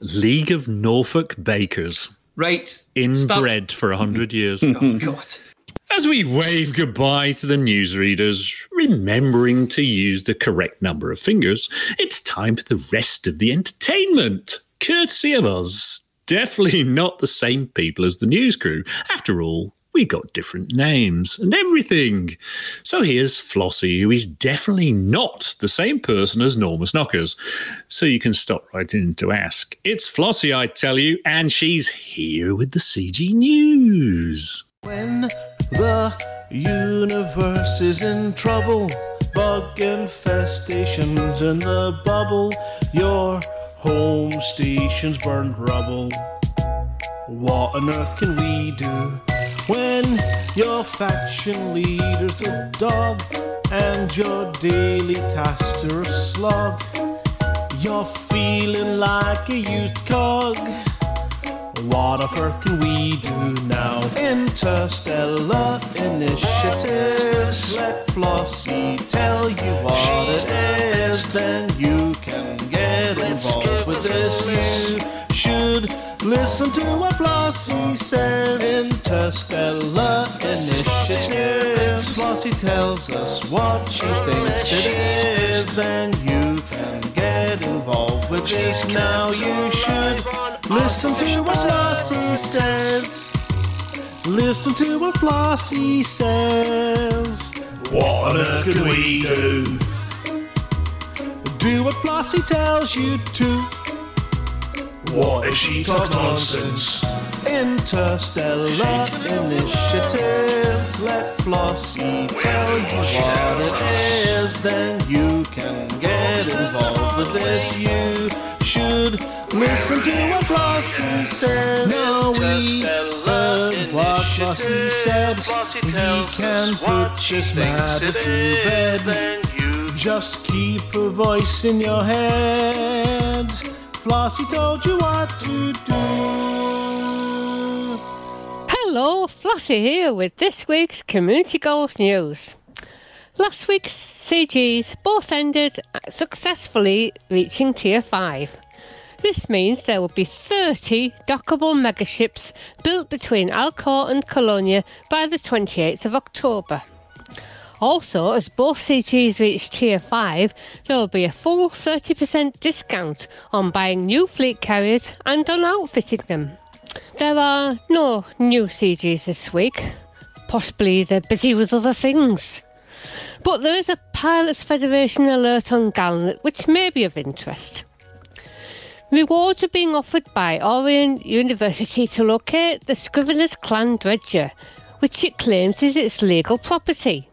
League of Norfolk Bakers. Right. Stop. Inbred for a hundred years. Oh God. As we wave goodbye to the newsreaders, remembering to use the correct number of fingers, it's time for the rest of the entertainment. Courtesy of us. Definitely not the same people as the news crew. After all, we got different names and everything. So here's Flossie, who is definitely not the same person as Normus Knockers. So you can stop right in to ask. It's Flossie, I tell you, and she's here with the CG News. When the universe is in trouble, bug infestations in the bubble, your home station's burned rubble. What on earth can we do when your faction leader's a dog and your daily tasks are a slog? You're feeling like a used cog. What on earth can we do now? Interstellar initiatives. Let Flossie tell you what it is. Then you can get involved with this. You should listen to what Flossie says. Interstellar initiatives. Flossie tells us what she thinks it is. Then you can get involved with this. Now you should listen to what Flossie says. Listen to what Flossie says. What on earth can we do? Do what Flossie tells you to. What if she talks nonsense? Interstellar initiatives. Let Flossie tell you what it is. Then you can get involved with this. You should listen to what Flossie said. Now we heard what Flossie said. We can put this matter to bed. Just keep her voice in your head. Flossie told you what to do. Hello, Flossie here with this week's Community Goals News. Last week's CGs both ended successfully reaching Tier 5. This means there will be 30 dockable megaships built between Alcor and Colonia by the 28th of October. Also, as both CGs reach Tier 5, there will be a full 30% discount on buying new fleet carriers and on outfitting them. There are no new CGs this week. Possibly they're busy with other things. But there is a Pilots Federation alert on Galnet which may be of interest. Rewards are being offered by Orion University to locate the Scrivener's Clan Dredger, which it claims is its legal property.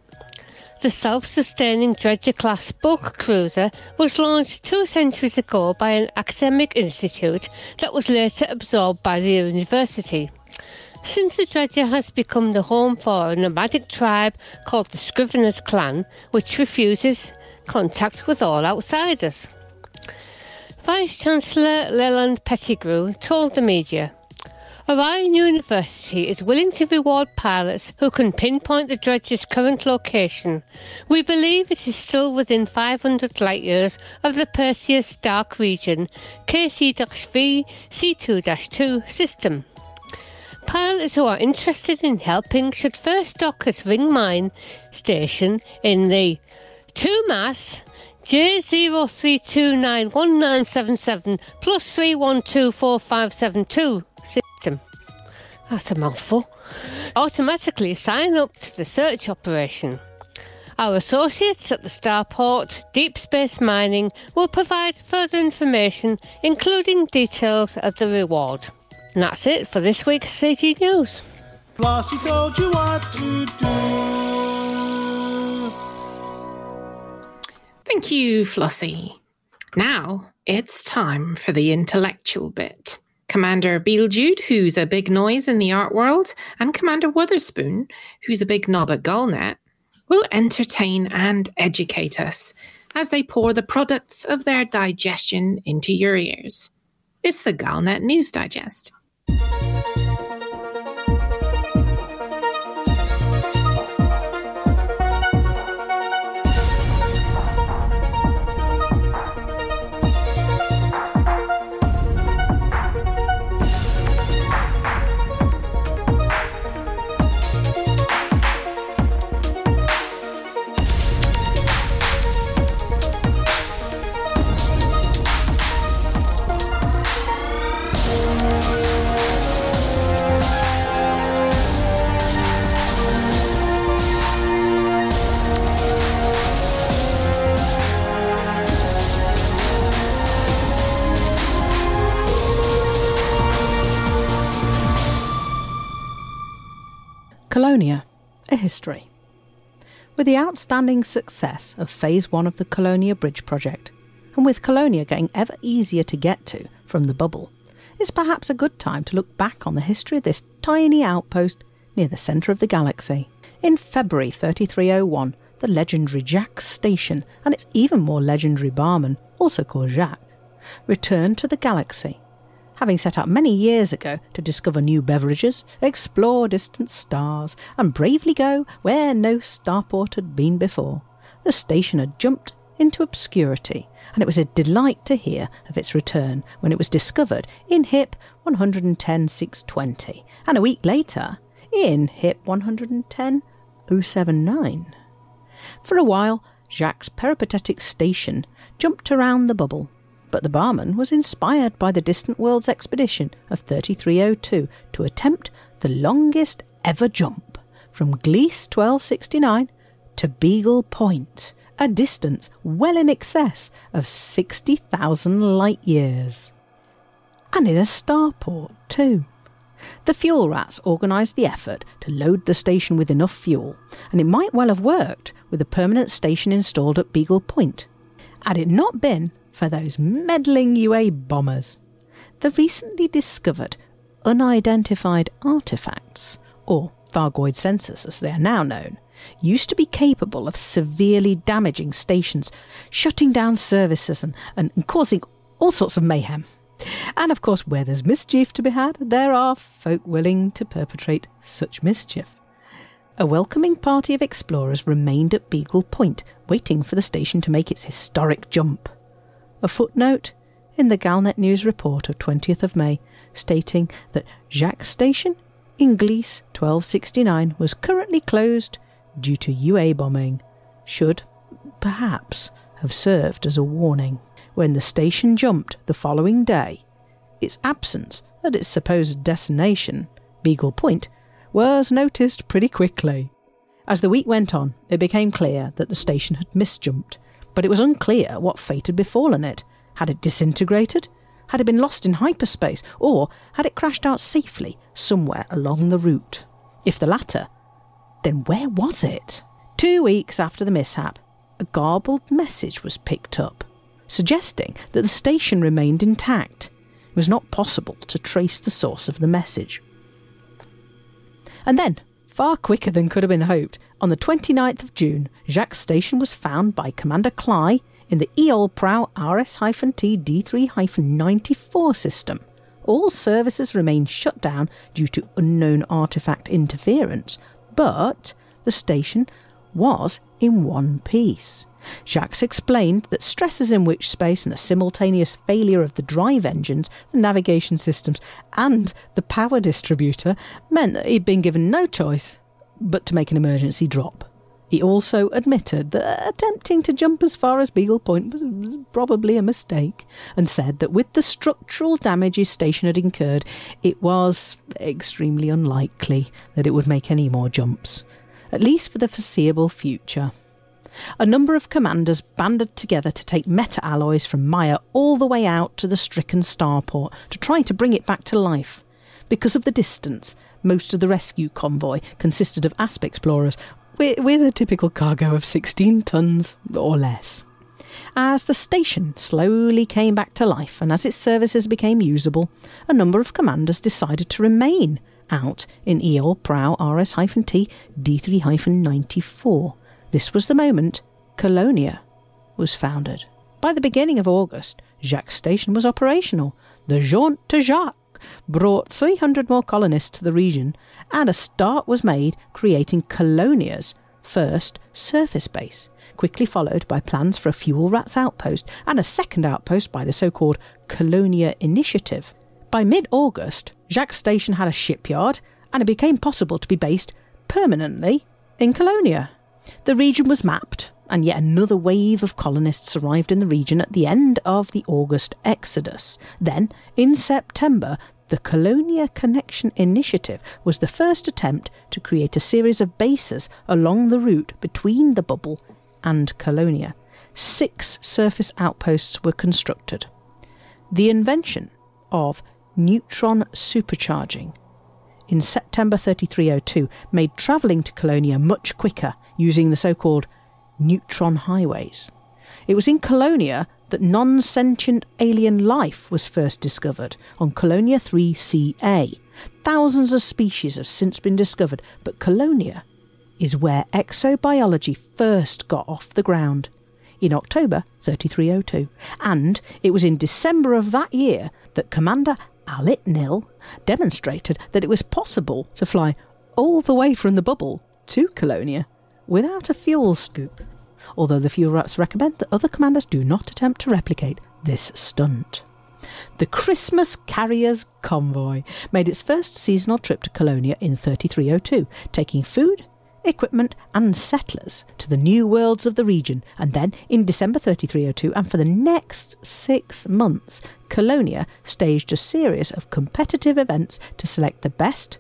The self sustaining Dredger class bulk cruiser was launched two centuries ago by an academic institute that was later absorbed by the university. Since the Dredger has become the home for a nomadic tribe called the Scrivener's Clan, which refuses contact with all outsiders. Vice Chancellor Leland Pettigrew told the media Orion University is willing to reward pilots who can pinpoint the dredge's current location. We believe it is still within 500 light years of the Perseus dark region KC-V C2-2 system. Pilots who are interested in helping should first dock at Ring Mine Station in the 2 mass J03291977 plus 3124572 system. That's a mouthful. Automatically sign up to the search operation. Our associates at the Starport Deep Space Mining will provide further information, including details of the reward. And that's it for this week's CG News. Flossie told you what to do. Thank you, Flossie. Now it's time for the intellectual bit. Commander Beetlejude, who's a big noise in the art world, and Commander Witherspoon, who's a big knob at Galnet, will entertain and educate us as they pour the products of their digestion into your ears. It's the Galnet News Digest. Colonia, a history. With the outstanding success of Phase 1 of the Colonia Bridge project, and with Colonia getting ever easier to get to from the bubble, it's perhaps a good time to look back on the history of this tiny outpost near the centre of the galaxy. In February 3301, the legendary Jacques Station and its even more legendary barman, also called Jacques, returned to the galaxy having set out many years ago to discover new beverages, explore distant stars, and bravely go where no starport had been before. The station had jumped into obscurity, and it was a delight to hear of its return when it was discovered in HIP 110620, and a week later in HIP 110079. For a while, Jacques' peripatetic station jumped around the bubble, but the barman was inspired by the distant world's expedition of 3302 to attempt the longest ever jump from Gliese 1269 to Beagle Point, a distance well in excess of 60,000 light years. And in a starport, too. The fuel rats organised the effort to load the station with enough fuel, and it might well have worked with a permanent station installed at Beagle Point. Had it not been for those meddling UA bombers. The recently discovered unidentified artifacts, or Thargoid sensors as they are now known, used to be capable of severely damaging stations, shutting down services and, and, and causing all sorts of mayhem. And of course, where there's mischief to be had, there are folk willing to perpetrate such mischief. A welcoming party of explorers remained at Beagle Point, waiting for the station to make its historic jump a footnote in the Galnet News report of 20th of May stating that Jacques Station in Gliese 1269 was currently closed due to UA bombing should perhaps have served as a warning. When the station jumped the following day, its absence at its supposed destination, Beagle Point, was noticed pretty quickly. As the week went on, it became clear that the station had misjumped but it was unclear what fate had befallen it. Had it disintegrated? Had it been lost in hyperspace? Or had it crashed out safely somewhere along the route? If the latter, then where was it? Two weeks after the mishap, a garbled message was picked up, suggesting that the station remained intact. It was not possible to trace the source of the message. And then, far quicker than could have been hoped, on the 29th of June, Jacques Station was found by Commander Cly in the Eol Prou RS-T D3-94 system, all services remained shut down due to unknown artifact interference, but the station was in one piece. Jacques explained that stresses in witch space and the simultaneous failure of the drive engines, the navigation systems, and the power distributor meant that he'd been given no choice but to make an emergency drop. He also admitted that attempting to jump as far as Beagle Point was, probably a mistake, and said that with the structural damage his station had incurred, it was extremely unlikely that it would make any more jumps, at least for the foreseeable future. A number of commanders banded together to take meta alloys from Maia all the way out to the stricken starport to try to bring it back to life. Because of the distance, most of the rescue convoy consisted of asp explorers with, a typical cargo of 16 tons or less. As the station slowly came back to life and as its services became usable, a number of commanders decided to remain out in Eol Prou RS T D3 94. This was the moment Colonia was founded. By the beginning of August, Jacques Station was operational. The Jaunt to Jacques brought 300 more colonists to the region, and a start was made creating Colonia's first surface base, quickly followed by plans for a fuel rats outpost and a second outpost by the so called Colonia Initiative. By mid August, Jacques Station had a shipyard, and it became possible to be based permanently in Colonia. The region was mapped, and yet another wave of colonists arrived in the region at the end of the August exodus. Then, in September, the Colonia Connection Initiative was the first attempt to create a series of bases along the route between the bubble and Colonia. Six surface outposts were constructed. The invention of neutron supercharging in September 3302 made travelling to Colonia much quicker using the so called neutron highways. It was in Colonia that non sentient alien life was first discovered on Colonia 3CA. Thousands of species have since been discovered, but Colonia is where exobiology first got off the ground in October 3302. And it was in December of that year that Commander Alit Nil demonstrated that it was possible to fly all the way from the bubble to Colonia without a fuel scoop, although the fuel rats recommend that other commanders do not attempt to replicate this stunt. The Christmas Carriers Convoy made its first seasonal trip to Colonia in 3302, taking food, equipment, and settlers to the new worlds of the region, and then in December 3302, and for the next six months, Colonia staged a series of competitive events to select the best,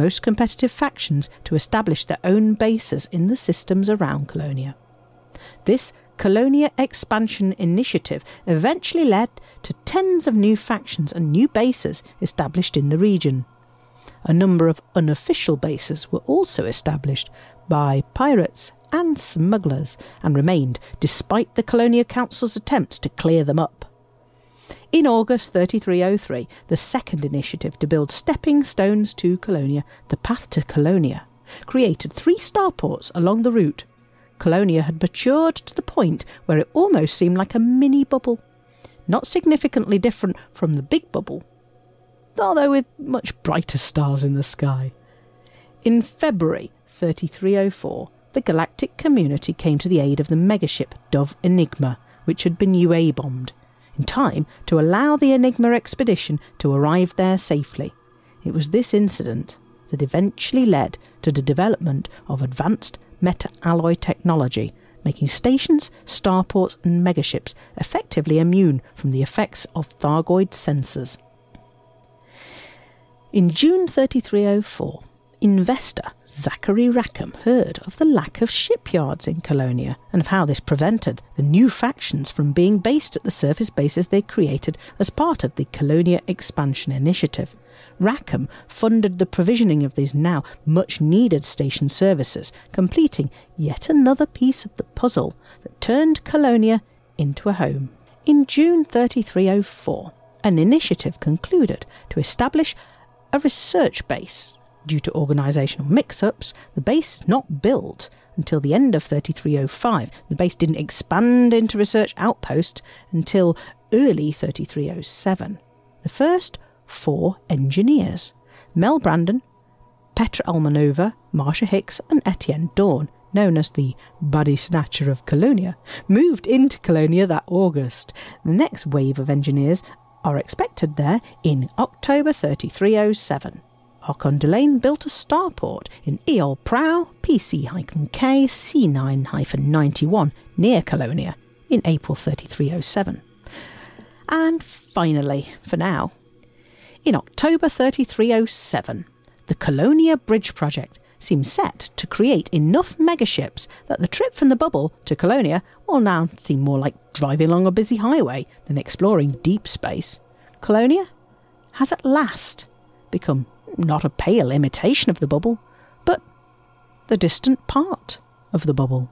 most competitive factions to establish their own bases in the systems around Colonia. This Colonia expansion initiative eventually led to tens of new factions and new bases established in the region. A number of unofficial bases were also established by pirates and smugglers and remained despite the Colonia Council's attempts to clear them up. In August 3303, the second initiative to build stepping stones to Colonia, the Path to Colonia, created three starports along the route. Colonia had matured to the point where it almost seemed like a mini bubble, not significantly different from the big bubble, although with much brighter stars in the sky. In February 3304, the galactic community came to the aid of the megaship Dove Enigma, which had been UA bombed in time to allow the Enigma expedition to arrive there safely. It was this incident that eventually led to the development of advanced meta alloy technology, making stations, starports, and megaships effectively immune from the effects of Thargoid sensors. In June 3304, investor Zachary Rackham heard of the lack of shipyards in Colonia and of how this prevented the new factions from being based at the surface bases they created as part of the Colonia Expansion Initiative. Rackham funded the provisioning of these now much needed station services, completing yet another piece of the puzzle that turned Colonia into a home. In June 3304, an initiative concluded to establish a research base Due to organisational mix ups, the base not built until the end of 3305. The base didn't expand into research outpost until early 3307. The first four engineers Mel Brandon, Petra Olmanova, Marsha Hicks, and Etienne Dorn, known as the Body Snatcher of Colonia, moved into Colonia that August. The next wave of engineers are expected there in October 3307. Archon Delaine built a starport in Eol Prou PC-K C9-91 near Colonia in April 3307. And finally, for now, in October 3307, the Colonia Bridge Project seems set to create enough megaships that the trip from the bubble to Colonia will now seem more like driving along a busy highway than exploring deep space. Colonia has at last become not a pale imitation of the bubble, but the distant part of the bubble.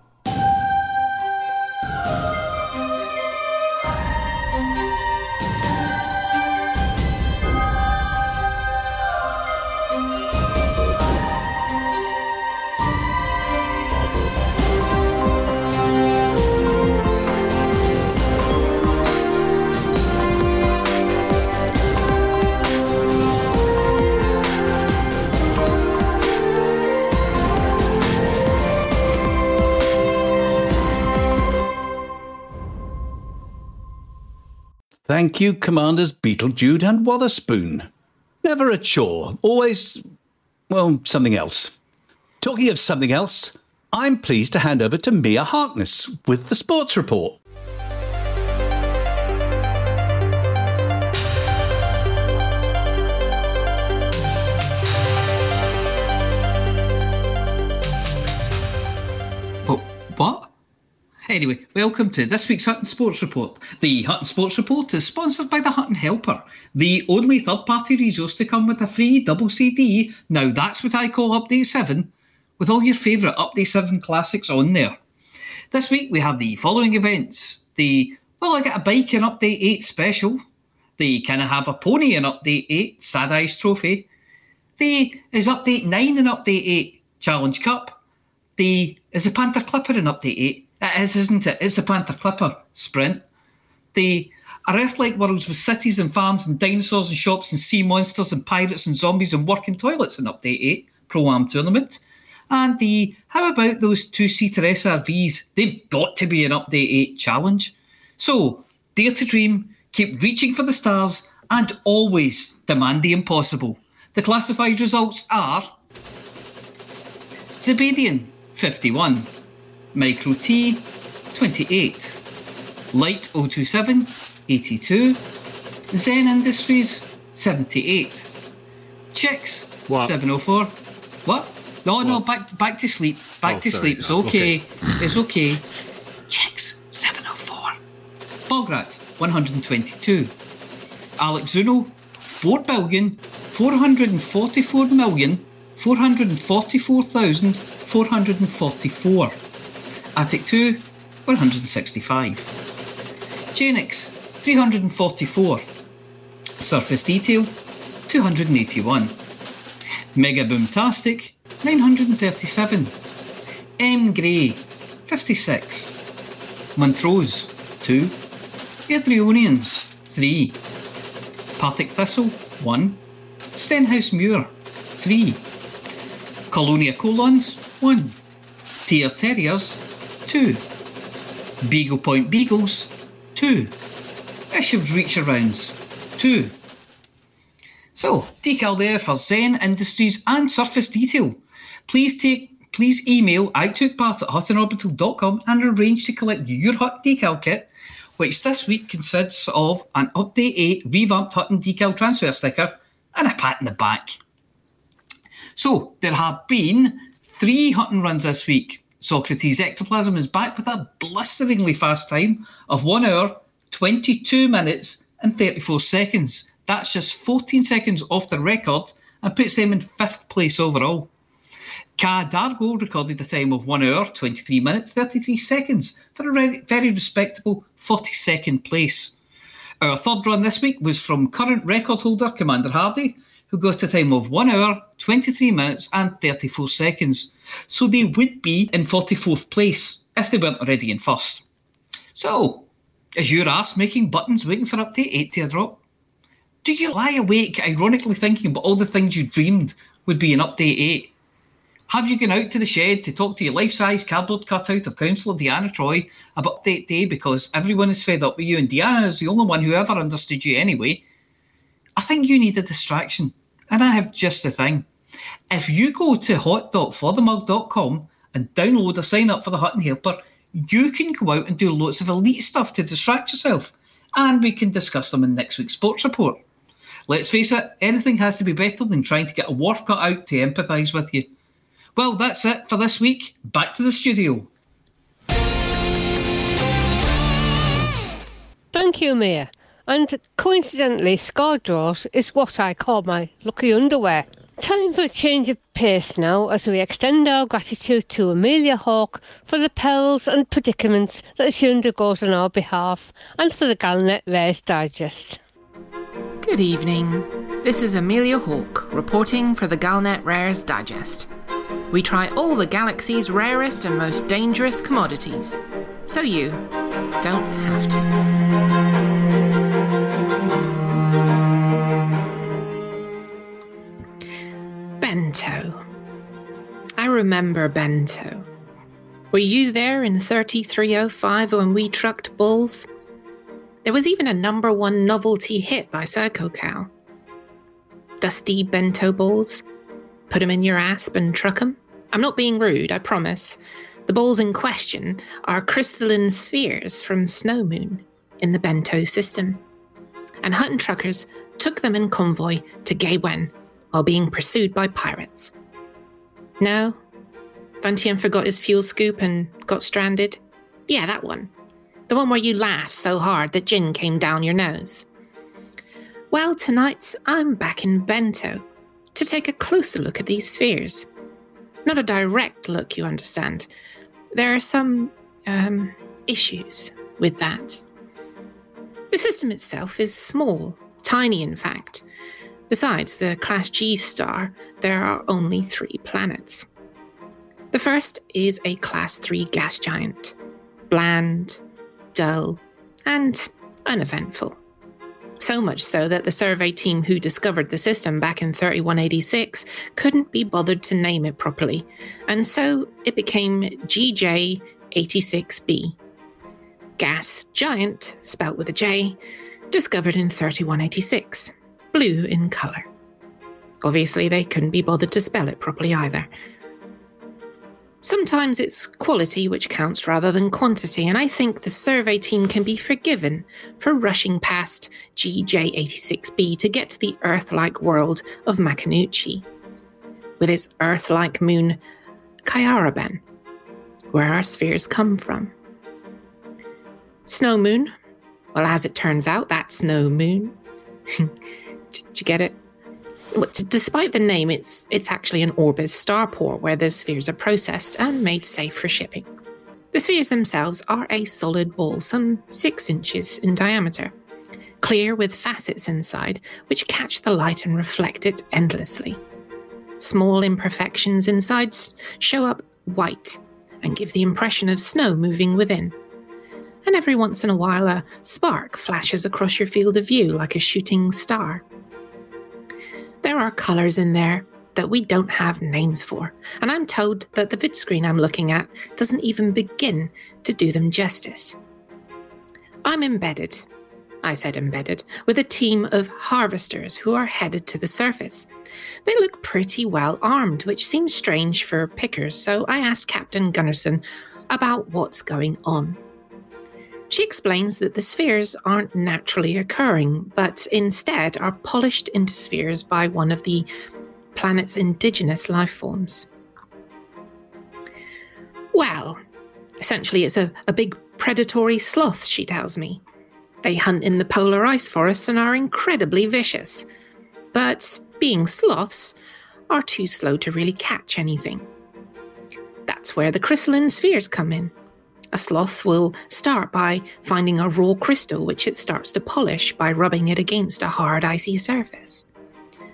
Thank you, Commanders Beetlejude and Wotherspoon. Never a chore, always, well, something else. Talking of something else, I'm pleased to hand over to Mia Harkness with the sports report. Anyway, welcome to this week's Hutton Sports Report. The Hutton Sports Report is sponsored by the Hutton Helper, the only third party resource to come with a free double CD. Now that's what I call Update 7, with all your favourite Update 7 classics on there. This week we have the following events the Well, I Get a Bike in Update 8 special, the Can I Have a Pony in Update 8 Sad Eyes Trophy, the Is Update 9 in Update 8 Challenge Cup, the Is the Panther Clipper in Update 8 it is, isn't it? It's the Panther Clipper sprint. The Earth-like worlds with cities and farms and dinosaurs and shops and sea monsters and pirates and zombies and working toilets in Update 8 Pro-Am Tournament. And the how about those two-seater SRVs? They've got to be an Update 8 challenge. So, dare to dream, keep reaching for the stars, and always demand the impossible. The classified results are Zebedian 51, Micro T 28, Light 027 82, Zen Industries 78, Chicks What? 704. What? No, no, back back to sleep. Back Oh, to fair sleep. It's oh, okay. okay. It's okay. Chicks 704. Bograt 122. Alex Zuno 4 billion 444 million 444,444. Attic 2 165. Janix 344. Surface Detail 281. Mega Boomtastic 937. M Grey 56. Montrose 2. Adrionians 3. Partick Thistle 1. Stenhouse Muir 3. Colonia Colons 1. Tier Terriers 2. Beagle Point Beagles 2. Bishop's Reach Arounds 2. So, decal there for Zen Industries and Surface Detail. Please take please email I took part at huttonorbital.com and arrange to collect your Hut decal kit, which this week consists of an Update 8 revamped Hutton decal transfer sticker and a pat in the back. So, there have been three Hutton runs this week. Socrates Ectoplasm is back with a blisteringly fast time of 1 hour, 22 minutes, and 34 seconds. That's just 14 seconds off the record and puts them in fifth place overall. Ka Dargo recorded a time of 1 hour, 23 minutes, 33 seconds for a very respectable 42nd place. Our third run this week was from current record holder Commander Hardy, who got a time of 1 hour, 23 minutes, and 34 seconds. So they would be in 44th place if they weren't already in first. So, is your ass making buttons waiting for update 8 to drop? Do you lie awake ironically thinking about all the things you dreamed would be in update 8? Have you gone out to the shed to talk to your life size cardboard cutout of Councillor Deanna Troi about update day because everyone is fed up with you and Deanna is the only one who ever understood you anyway? I think you need a distraction. And I have just the thing. If you go to hot.forthemug.com and download a sign up for the Hutton Helper, you can go out and do lots of elite stuff to distract yourself. And we can discuss them in next week's sports report. Let's face it, anything has to be better than trying to get a Worf cut out to empathise with you. Well, that's it for this week. Back to the studio. Thank you, Mayor. And coincidentally, score draws is what I call my lucky underwear. Time for a change of pace now as we extend our gratitude to Amelia Hawke for the perils and predicaments that she undergoes on our behalf and for the Galnet Rares Digest. Good evening. This is Amelia Hawke reporting for the Galnet Rares Digest. We try all the galaxy's rarest and most dangerous commodities, so you don't have to. Bento. I remember Bento. Were you there in 3305 when we trucked bulls? There was even a number one novelty hit by Psycho Cow. Dusty bento balls. Put 'em in your asp and truck 'em. I'm not being rude, I promise. The balls in question are crystalline spheres from Snow Moon in the bento system. And Hutton truckers took them in convoy to Gaywen while being pursued by pirates. No? Vantian forgot his fuel scoop and got stranded? Yeah, that one. The one where you laughed so hard that gin came down your nose. Well, tonight I'm back in Bento to take a closer look at these spheres. Not a direct look, you understand. There are some um, issues with that. The system itself is small, tiny in fact. Besides the Class G star, there are only three planets. The first is a Class 3 gas giant, bland, dull, and uneventful. So much so that the survey team who discovered the system back in 3186 couldn't be bothered to name it properly, and so it became GJ 86b. Gas giant, spelt with a J, discovered in 3186, blue in colour. Obviously, they couldn't be bothered to spell it properly either. Sometimes it's quality which counts rather than quantity, and I think the survey team can be forgiven for rushing past GJ86b to get to the Earth like world of Macanucci, with its Earth like moon Kyaraben, where our spheres come from. Snow Moon, well, as it turns out, that's Snow Moon. Did you get it? Despite the name, it's it's actually an Orbis starport where the spheres are processed and made safe for shipping. The spheres themselves are a solid ball, some six inches in diameter, clear with facets inside which catch the light and reflect it endlessly. Small imperfections inside show up white and give the impression of snow moving within. And every once in a while, a spark flashes across your field of view like a shooting star. There are colours in there that we don't have names for, and I'm told that the vid screen I'm looking at doesn't even begin to do them justice. I'm embedded, I said embedded, with a team of harvesters who are headed to the surface. They look pretty well armed, which seems strange for pickers, so I asked Captain Gunnarsson about what's going on. She explains that the spheres aren't naturally occurring, but instead are polished into spheres by one of the planet's indigenous life forms. Well, essentially, it's a, a big predatory sloth, she tells me. They hunt in the polar ice forests and are incredibly vicious. But being sloths, are too slow to really catch anything. That's where the crystalline spheres come in. A sloth will start by finding a raw crystal which it starts to polish by rubbing it against a hard, icy surface.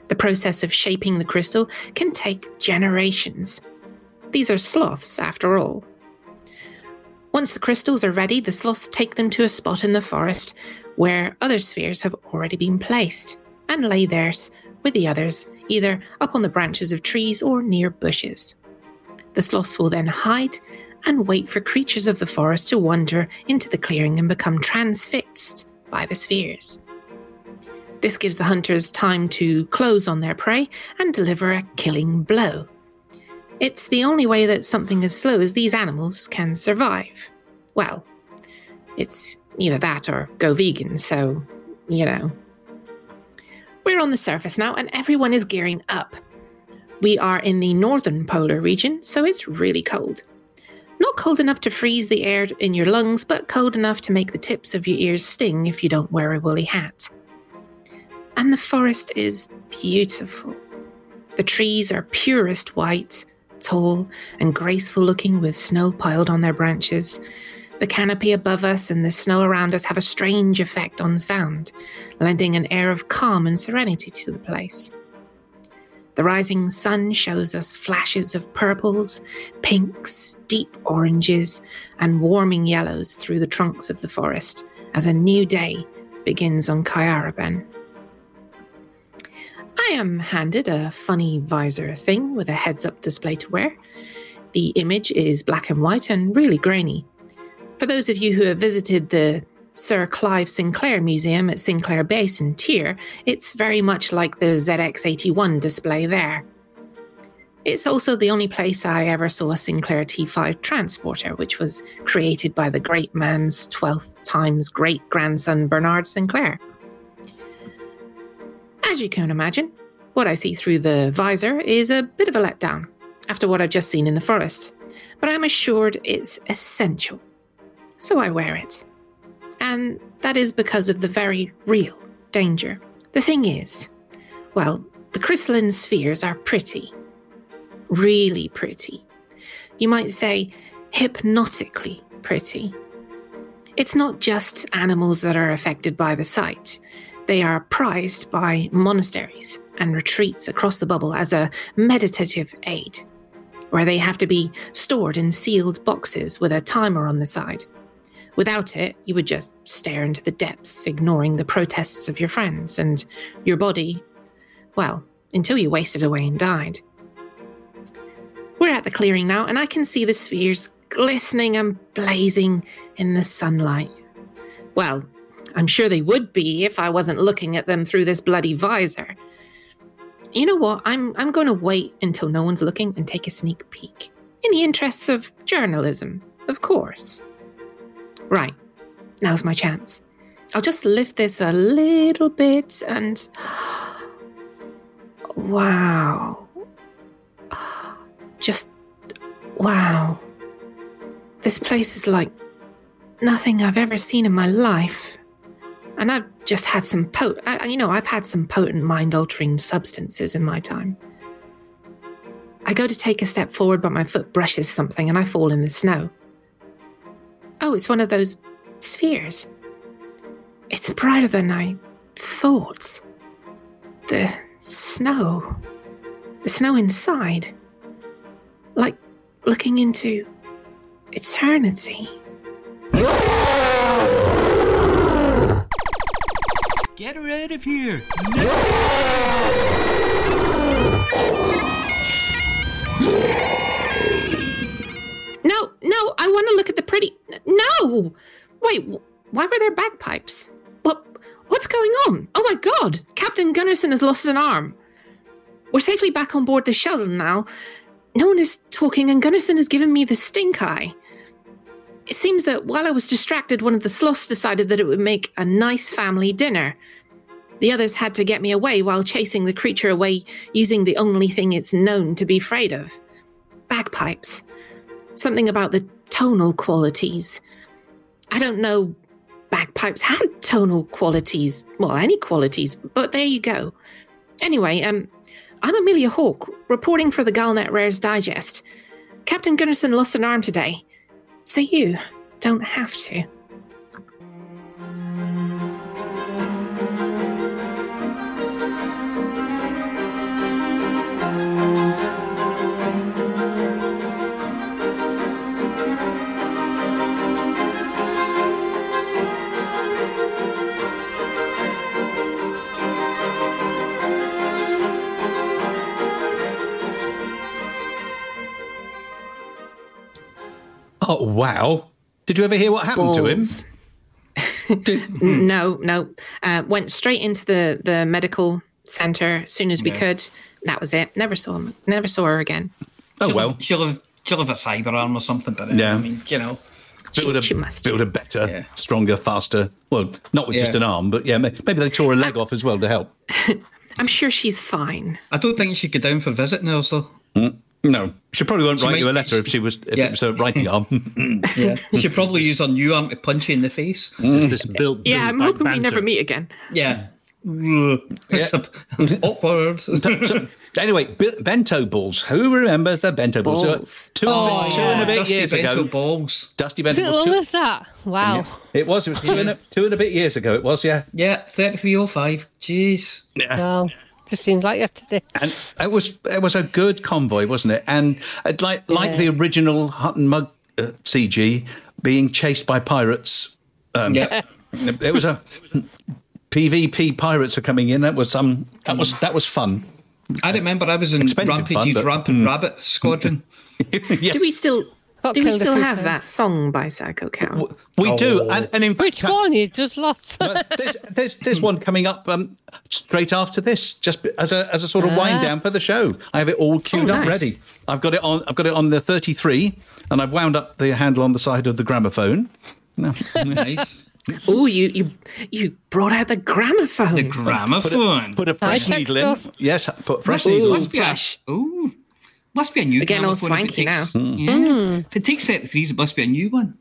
The process of shaping the crystal can take generations. These are sloths, after all. Once the crystals are ready, the sloths take them to a spot in the forest where other spheres have already been placed. and lay theirs with the others, either up on the branches of trees or near bushes. The sloths will then hide and wait for creatures of the forest to wander into the clearing and become transfixed by the spheres. This gives the hunters time to close on their prey and deliver a killing blow. It's the only way that something as slow as these animals can survive. Well, it's either that or go vegan, so, you know. We're on the surface now, and everyone is gearing up. We are in the northern polar region, so it's really cold. Not cold enough to freeze the air in your lungs, but cold enough to make the tips of your ears sting if you don't wear a woolly hat. And the forest is beautiful. The trees are purest white, tall and graceful looking with snow piled on their branches. The canopy above us and the snow around us have a strange effect on sound, lending an air of calm and serenity to the place. The rising sun shows us flashes of purples, pinks, deep oranges, and warming yellows through the trunks of the forest as a new day begins on Kyaraben. I am handed a funny visor thing with a heads up display to wear. The image is black and white and really grainy. For those of you who have visited the Sir Clive Sinclair Museum at Sinclair Base in Tyr, it's very much like the ZX81 display there. It's also the only place I ever saw a Sinclair T5 transporter, which was created by the great man's 12th times great grandson Bernard Sinclair. As you can imagine, what I see through the visor is a bit of a letdown after what I've just seen in the forest, but I'm assured it's essential. So I wear it. And that is because of the very real danger. The thing is, well, the crystalline spheres are pretty. Really pretty. You might say hypnotically pretty. It's not just animals that are affected by the sight. They are prized by monasteries and retreats across the bubble as a meditative aid, where they have to be stored in sealed boxes with a timer on the side. Without it, you would just stare into the depths, ignoring the protests of your friends and your body, well, until you wasted away and died. We're at the clearing now, and I can see the spheres glistening and blazing in the sunlight. Well, I'm sure they would be if I wasn't looking at them through this bloody visor. You know what? I'm I'm going to wait until no one's looking and take a sneak peek. In the interests of journalism, of course. Right. Now's my chance. I'll just lift this a little bit and wow. Just wow. This place is like nothing I've ever seen in my life. And I've just had some potent, you know, I've had some potent mind altering substances in my time. I go to take a step forward, but my foot brushes something and I fall in the snow. Oh, it's one of those spheres. It's brighter than I thought. The snow. The snow inside. Like looking into eternity. Get her out of here! No, no, I want to look at the pretty. No! Wait, why were there bagpipes? What? What's going on? Oh my god! Captain Gunnarsson has lost an arm. We're safely back on board the shuttle now. No one is talking, and Gunnarsson has given me the stink eye. It seems that while I was distracted, one of the sloths decided that it would make a nice family dinner. The others had to get me away while chasing the creature away using the only thing it's known to be afraid of bagpipes. Something about the tonal qualities. I don't know bagpipes had tonal qualities, well, any qualities, but there you go. Anyway, um, I'm Amelia Hawke, reporting for the Galnet Rares Digest. Captain Gunnarsson lost an arm today, so you don't have to. Oh, wow. Did you ever hear what happened to him? Balls. no, no. Uh, went straight into the, the medical center as soon as we Yeah. could. That was it. Never saw him. Never saw her again. Oh, she'll well. Have, she'll have she'll have a cyber arm or something. But uh, Yeah. I mean, you know, Build a, she must build a better, stronger, faster. Well, not with just an arm, but yeah, maybe they tore a leg off as well to help. I'm sure she's fine. I don't think she could go down for visiting us though. Mm, no, she probably won't She write might- you a letter if she was if Yeah. it was a writing arm. Yeah, she probably use her new arm to punch you in the face. Is this built- Yeah, I'm hoping we never meet again. Yeah. It's a- awkward. So, anyway, b- bento balls. Who remembers the bento balls? Balls. Two, Oh, two and a bit oh, Dusty years bento ago. balls. Dusty bento it balls. long Two, as that? Wow. it was. It was two and, a, two and a bit years ago. It was. Yeah. Yeah, thirty three oh five. Jeez. Yeah. No, just seems like yesterday. And it was it was a good convoy, wasn't it? And uh, like like Yeah. the original Hutton Mug uh, CG being chased by pirates. Um, Yeah. It was a PvP pirates are coming in. That was um that was that was fun. I remember I was in Expensive fun, Rampage's but- Rampant Mm. Rabbit Squadron. yes. Do we still Got do we still have times. that song by Psycho Cow? We do, and, and in Which fact, one? You just lost. there's, there's there's one coming up um, straight after this, just as a as a sort of wind Ah. down for the show. I have it all queued Oh, up, nice. ready. I've got it on. I've got it on the 33, and I've wound up the handle on the side of the gramophone. No. nice. Oh, you you you brought out the gramophone. The gramophone. Put a fresh High-tech needle in. Yes, put fresh Ooh, needle. must be a, ooh, must be a new We're getting all gramophone if it swanky takes- Mm. Yeah. If it takes 33s, it must be a new one.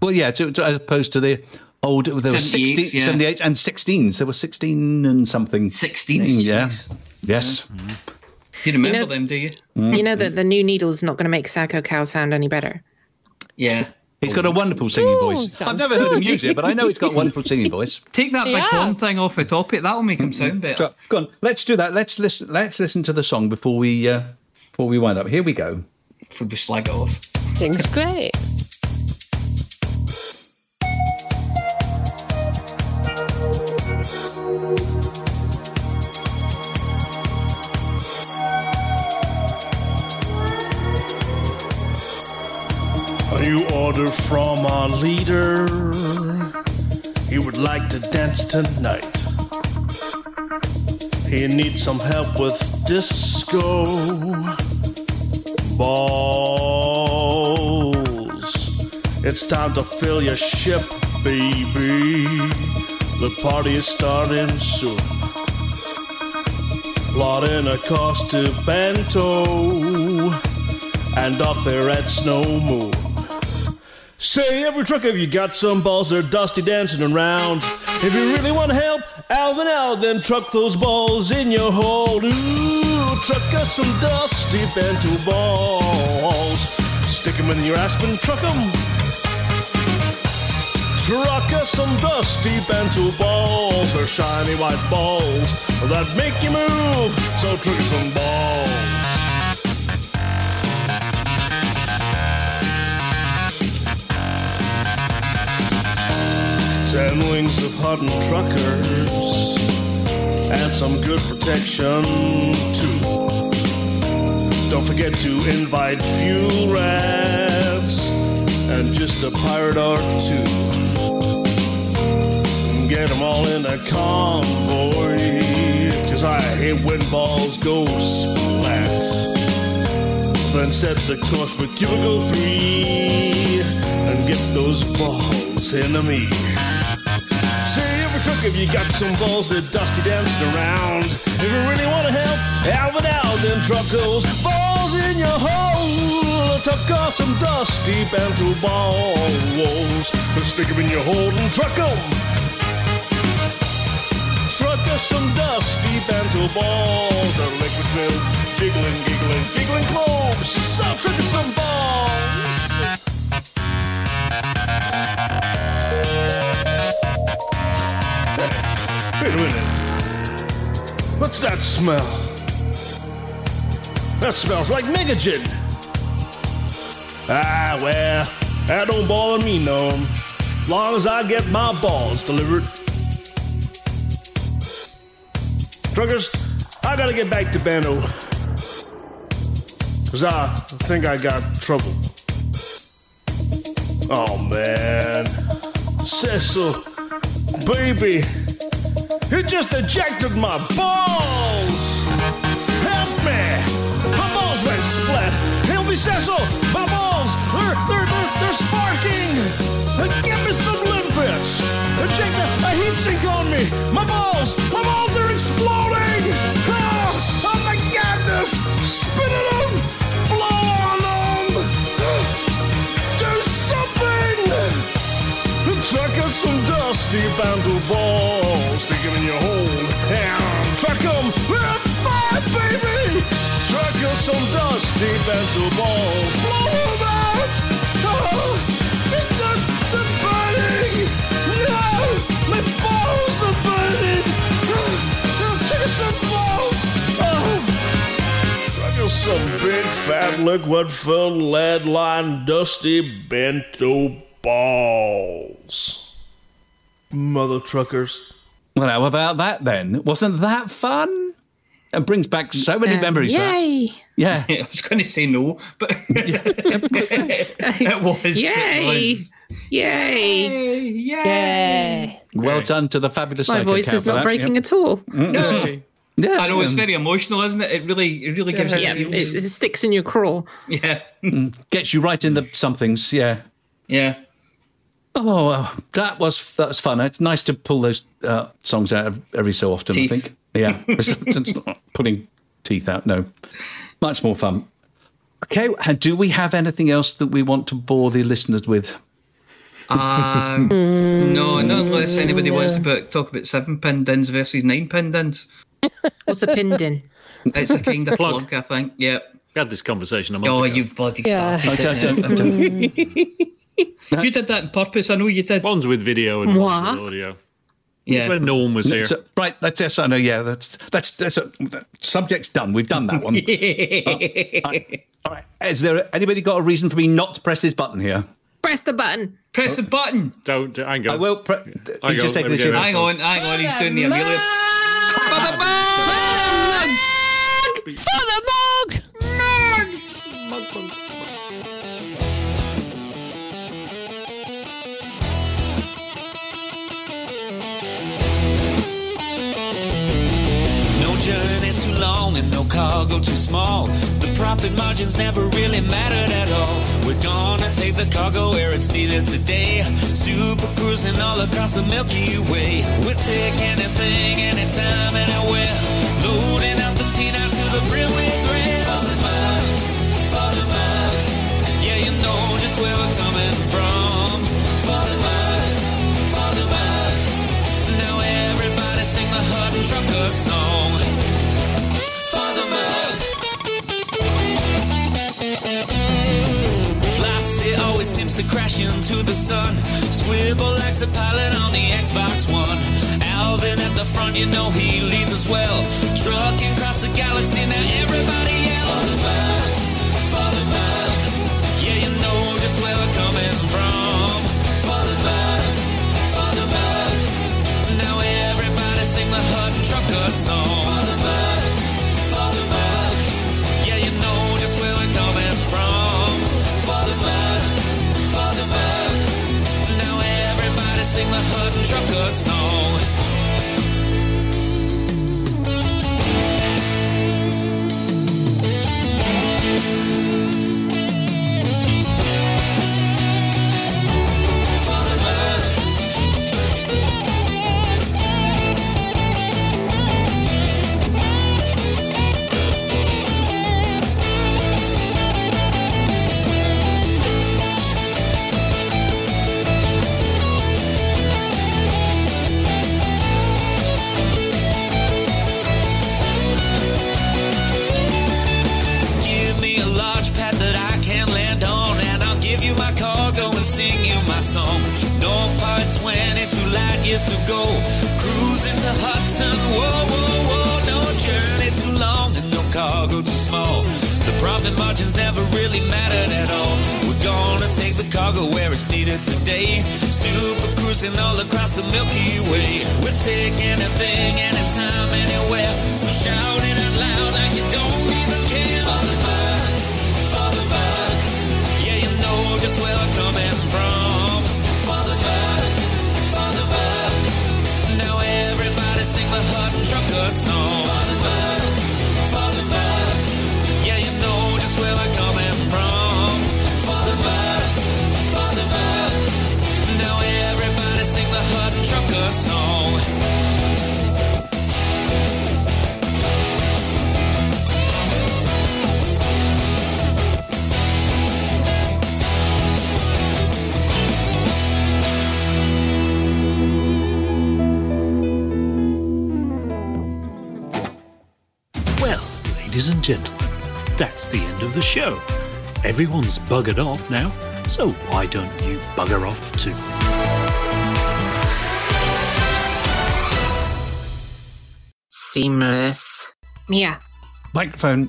Well, yeah, to, to- as opposed to the old, there were 78s, 60, yeah. 78 and 16s. There were 16 and something. 16s, Yeah. jeez. Yes. You remember know- them, do you? You know that the new needle's not going to make Psycho Cow sound any better. Yeah. He's got a wonderful singing Ooh, voice. I've sounds never heard him use it, but I know he's got a wonderful singing voice. Take that big Yes. horn thing off the top of it. That'll make him sound better. So, go on, let's do that. Let's listen. Let's listen to the song before we uh, before we wind up. Here we go. Before we slag it off. Sings great. A new order from our leader. He would like to dance tonight. He needs some help with disco balls. It's time to fill your ship, baby. The party is starting soon. Plotting a cost to bento and up there at Snow Moon. Say every truck if you got some balls, they're dusty dancing around. If you really want help Alvin out, then truck those balls in your hold. Ooh, truck us some dusty bento balls. Stick 'em in your aspen, truck 'em. Truck us some dusty bento balls. They're shiny white balls that make you move. So truck some balls. Ten wings of hardened truckers and some good protection too. Don't forget to invite fuel rats and just a pirate or two. Get them all in a convoy, cause I hate when balls go splat. Then set the course for cubicle three and get those balls in into me. Every truck if you got some balls that dusty dancing around. If you really want to help, help it out, then truck those balls in your hole. Tuck off some dusty bento balls. Stick 'em in your hold and truck 'em. Truck us some dusty bento balls. They're liquid filled, jiggling, giggling, giggling globes. So truck us some balls. Wait a minute. What's that smell? That smells like Megagen. Ah, well, that don't bother me no. Long as I get my balls delivered. Truckers, I gotta get back to Bando. Cause I think I got trouble. Oh man. Cecil, baby, you just ejected my balls! Help me! My balls went split! Help me, Cecil! My balls! They're, they're, they're, they're sparking! Uh, Give me some limpets! Eject a, a heat sink on me! My balls! My balls—they're exploding! Ah, oh my goodness! Spit it on! Blow on them! Do something! Truck us some dusty bundle balls dusty bundle balls. Blow 'em out! Oh, they're, they're burning! No! My balls are burning! Oh, truck us some balls! Oh. Truck us some big fat liquid filled lead lined dusty bento balls. Mother truckers. Well, how about that then? Wasn't that fun? It brings back so many Uh, memories. that. Yay! Yeah. I was going to say no, but it was. Yay! It was. Yay! Yeah. Well done to the fabulous My psycho voice is not that. breaking Yep. at all. No. Yeah, I know it's um, very emotional, isn't it? It really, it really gives Yeah, you it, feels. it sticks in your craw. Yeah, gets you right in the somethings. Yeah. yeah. Oh, well, that was that was fun. It's nice to pull those uh, songs out every so often. Teeth. I think. Yeah, it's, it's not putting teeth out. No, much more fun. Okay, and do we have anything else that we want to bore the listeners with? Um, no, not unless anybody wants to put, talk about seven pin dins versus nine pin dins. What's a pinned in? It's a kind of Plug. plug, I think. Yeah. We had this conversation a month Oh, ago. you've bloody Yeah. I don't, I don't, I don't. You did that on purpose. I know you did. One's with video and one's with audio. Yeah. That's when Norm was here. So, right, that's yes, I know. Yeah, that's that's that's a, that subject's done. We've done that one. All right. Is there anybody got a reason for me not to press this button here? Press the button. Press the button. Don't hang on. I will. Pre- I he's just taking let me this get in. it. Hang on, hang on. He's doing the Amelia. For the bug! Long and no cargo too small. The profit margins never really mattered at all. We're gonna take the cargo where it's needed today. Super cruising all across the Milky Way. We'll take anything, anytime, anywhere. Loading up the T-Nights to the brim with grain. For the mug, for the mug. Yeah, you know just where we're coming from. For the mug, for the mug. Now everybody sing the Hutton Trucker song. Flossie always seems to crash into the sun. Swivel likes the pilot on the Xbox One. Alvin at the front, you know he leads us well. Trucking across the galaxy, now everybody yell. For the mug, for the mug. Yeah, you know just where we're coming from. For the mug, for the mug. Now everybody sing the Hut Trucker song. For the sing the Hutton Trucker song. Show. Everyone's buggered off now, so why don't you bugger off too? Seamless. Yeah. Microphone.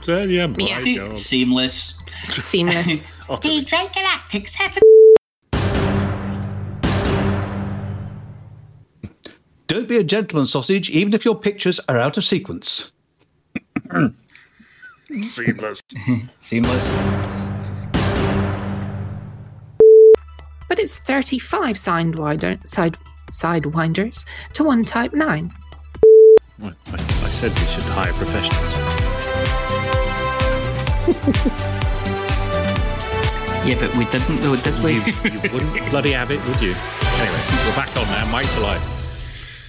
So, yeah, Yeah. Se- seamless. Seamless. The Dread Galactic 7 Don't be a gentleman sausage, even if your pictures are out of sequence. Seamless. Seamless. But it's 35 sidewinder, side, sidewinders to one type 9. I, I said we should hire professionals. Yeah, but we didn't though, did we? You, you wouldn't bloody have it, would you? Anyway, we're back on now. Mike's alive.